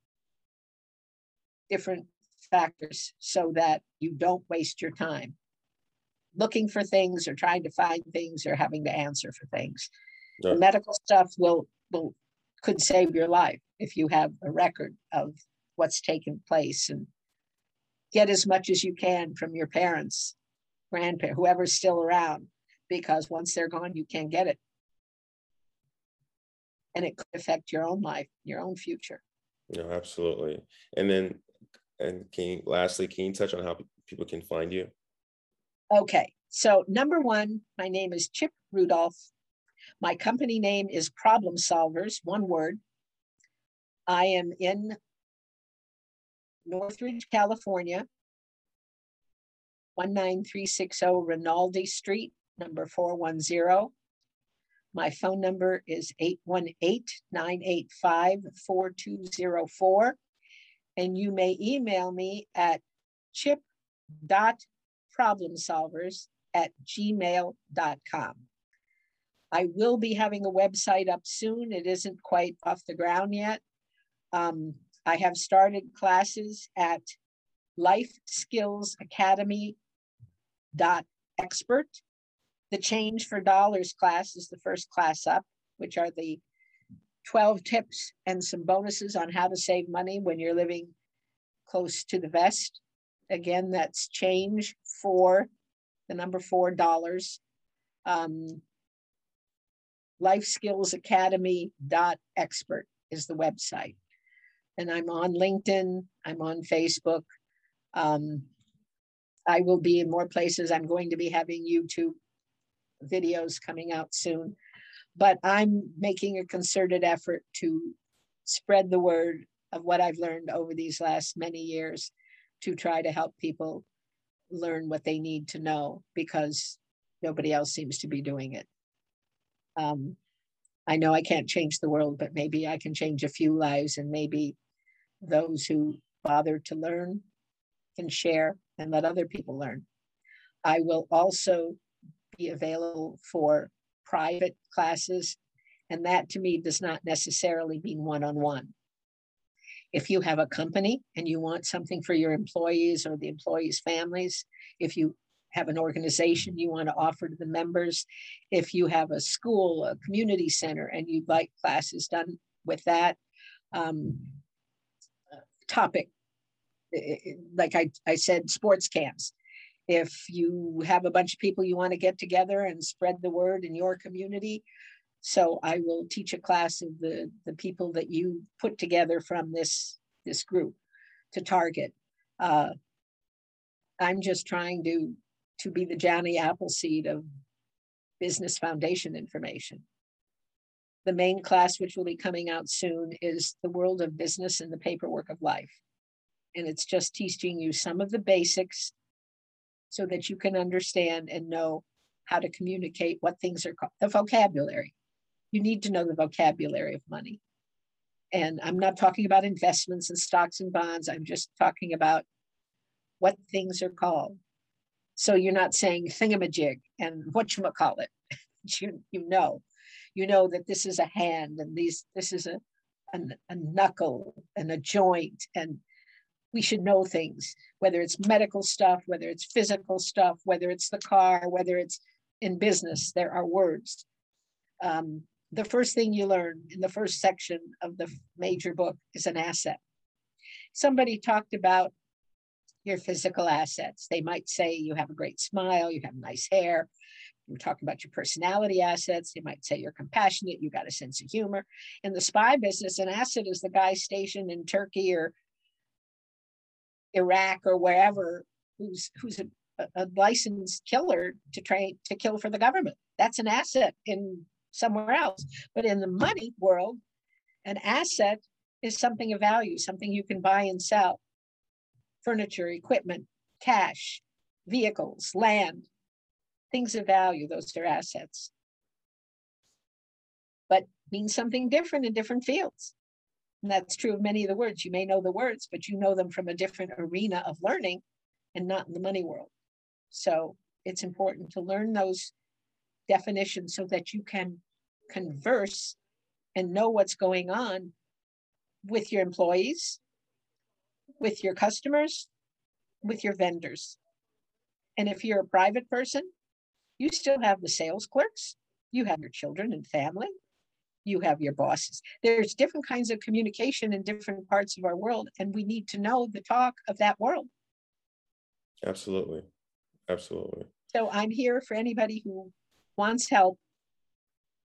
different factors so that you don't waste your time looking for things or trying to find things or having to answer for things. The medical stuff will will could save your life if you have a record of what's taken place and get as much as you can from your parents, grandparents, whoever's still around, because once they're gone, you can't get it. And it could affect your own life, your own future. No, absolutely. And then, and can you, lastly, can you touch on how people can find you? Okay, so number one, my name is Chip Rudolph. My company name is Problem Solvers, one word. I am in Northridge, California, 19360 Rinaldi Street, number 410. My phone number is 818-985-4204. And you may email me at chip.problemsolvers at gmail.com. I will be having a website up soon. It isn't quite off the ground yet. Um, I have started classes at Life Skills Academy dot expert. The change for dollars class is the first class up, which are the 12 tips and some bonuses on how to save money when you're living close to the vest. Again, that's change for the number four dollars. Um, Life Skills Academy dot expert is the website and I'm on LinkedIn, I'm on Facebook. Um, I will be in more places. I'm going to be having YouTube videos coming out soon, but I'm making a concerted effort to spread the word of what I've learned over these last many years to try to help people learn what they need to know because nobody else seems to be doing it. Um, I know I can't change the world, but maybe I can change a few lives and maybe those who bother to learn can share and let other people learn. I will also be available for private classes, and that to me does not necessarily mean one on one. If you have a company and you want something for your employees or the employees' families, if you have an organization you want to offer to the members, if you have a school, a community center, and you'd like classes done with that, um, topic. Like I, I said, sports camps. If you have a bunch of people you want to get together and spread the word in your community, so I will teach a class of the, the people that you put together from this, this group to target. Uh, I'm just trying to, to be the Johnny Appleseed of business foundation information. The main class, which will be coming out soon, is The World of Business and the Paperwork of Life. And it's just teaching you some of the basics so that you can understand and know how to communicate what things are called, the vocabulary. You need to know the vocabulary of money. And I'm not talking about investments and stocks and bonds. I'm just talking about what things are called. So you're not saying thingamajig and what you call it. (laughs) you, you know you know that this is a hand and these this is a, a, a knuckle and a joint and we should know things whether it's medical stuff whether it's physical stuff whether it's the car whether it's in business there are words um, the first thing you learn in the first section of the major book is an asset somebody talked about your physical assets they might say you have a great smile you have nice hair You're talking about your personality assets. They might say you're compassionate, you got a sense of humor. In the spy business, an asset is the guy stationed in Turkey or Iraq or wherever who's who's a, a licensed killer to train to kill for the government. That's an asset in somewhere else. But in the money world, an asset is something of value, something you can buy and sell. Furniture, equipment, cash, vehicles, land, things of value, those are assets. But means something different in different fields. And that's true of many of the words. You may know the words, but you know them from a different arena of learning and not in the money world. So it's important to learn those definitions so that you can converse and know what's going on with your employees, with your customers, with your vendors. And if you're a private person, you still have the sales clerks, you have your children and family, you have your bosses. There's different kinds of communication in different parts of our world, and we need to know the talk of that world. Absolutely. Absolutely. So I'm here for anybody who wants help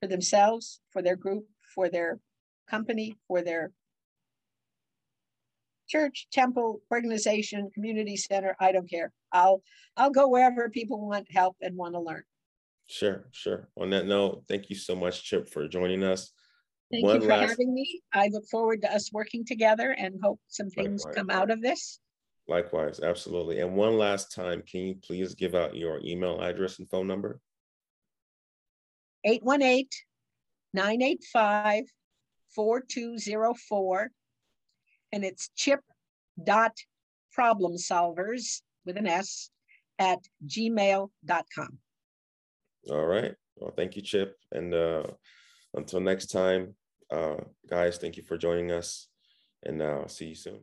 for themselves, for their group, for their company, for their church, temple, organization, community center, I don't care. I'll I'll go wherever people want help and want to learn. Sure, sure. On that note, thank you so much, Chip, for joining us. Thank One you for last... having me. I look forward to us working together and hope some things Likewise. come out of this. Likewise, absolutely. And one last time, can you please give out your email address and phone number? 818 985 4204 and it's chip dot problem solvers with an S at gmail.com. All right. Well, thank you, Chip. And uh, until next time, uh, guys, thank you for joining us. And uh, see you soon.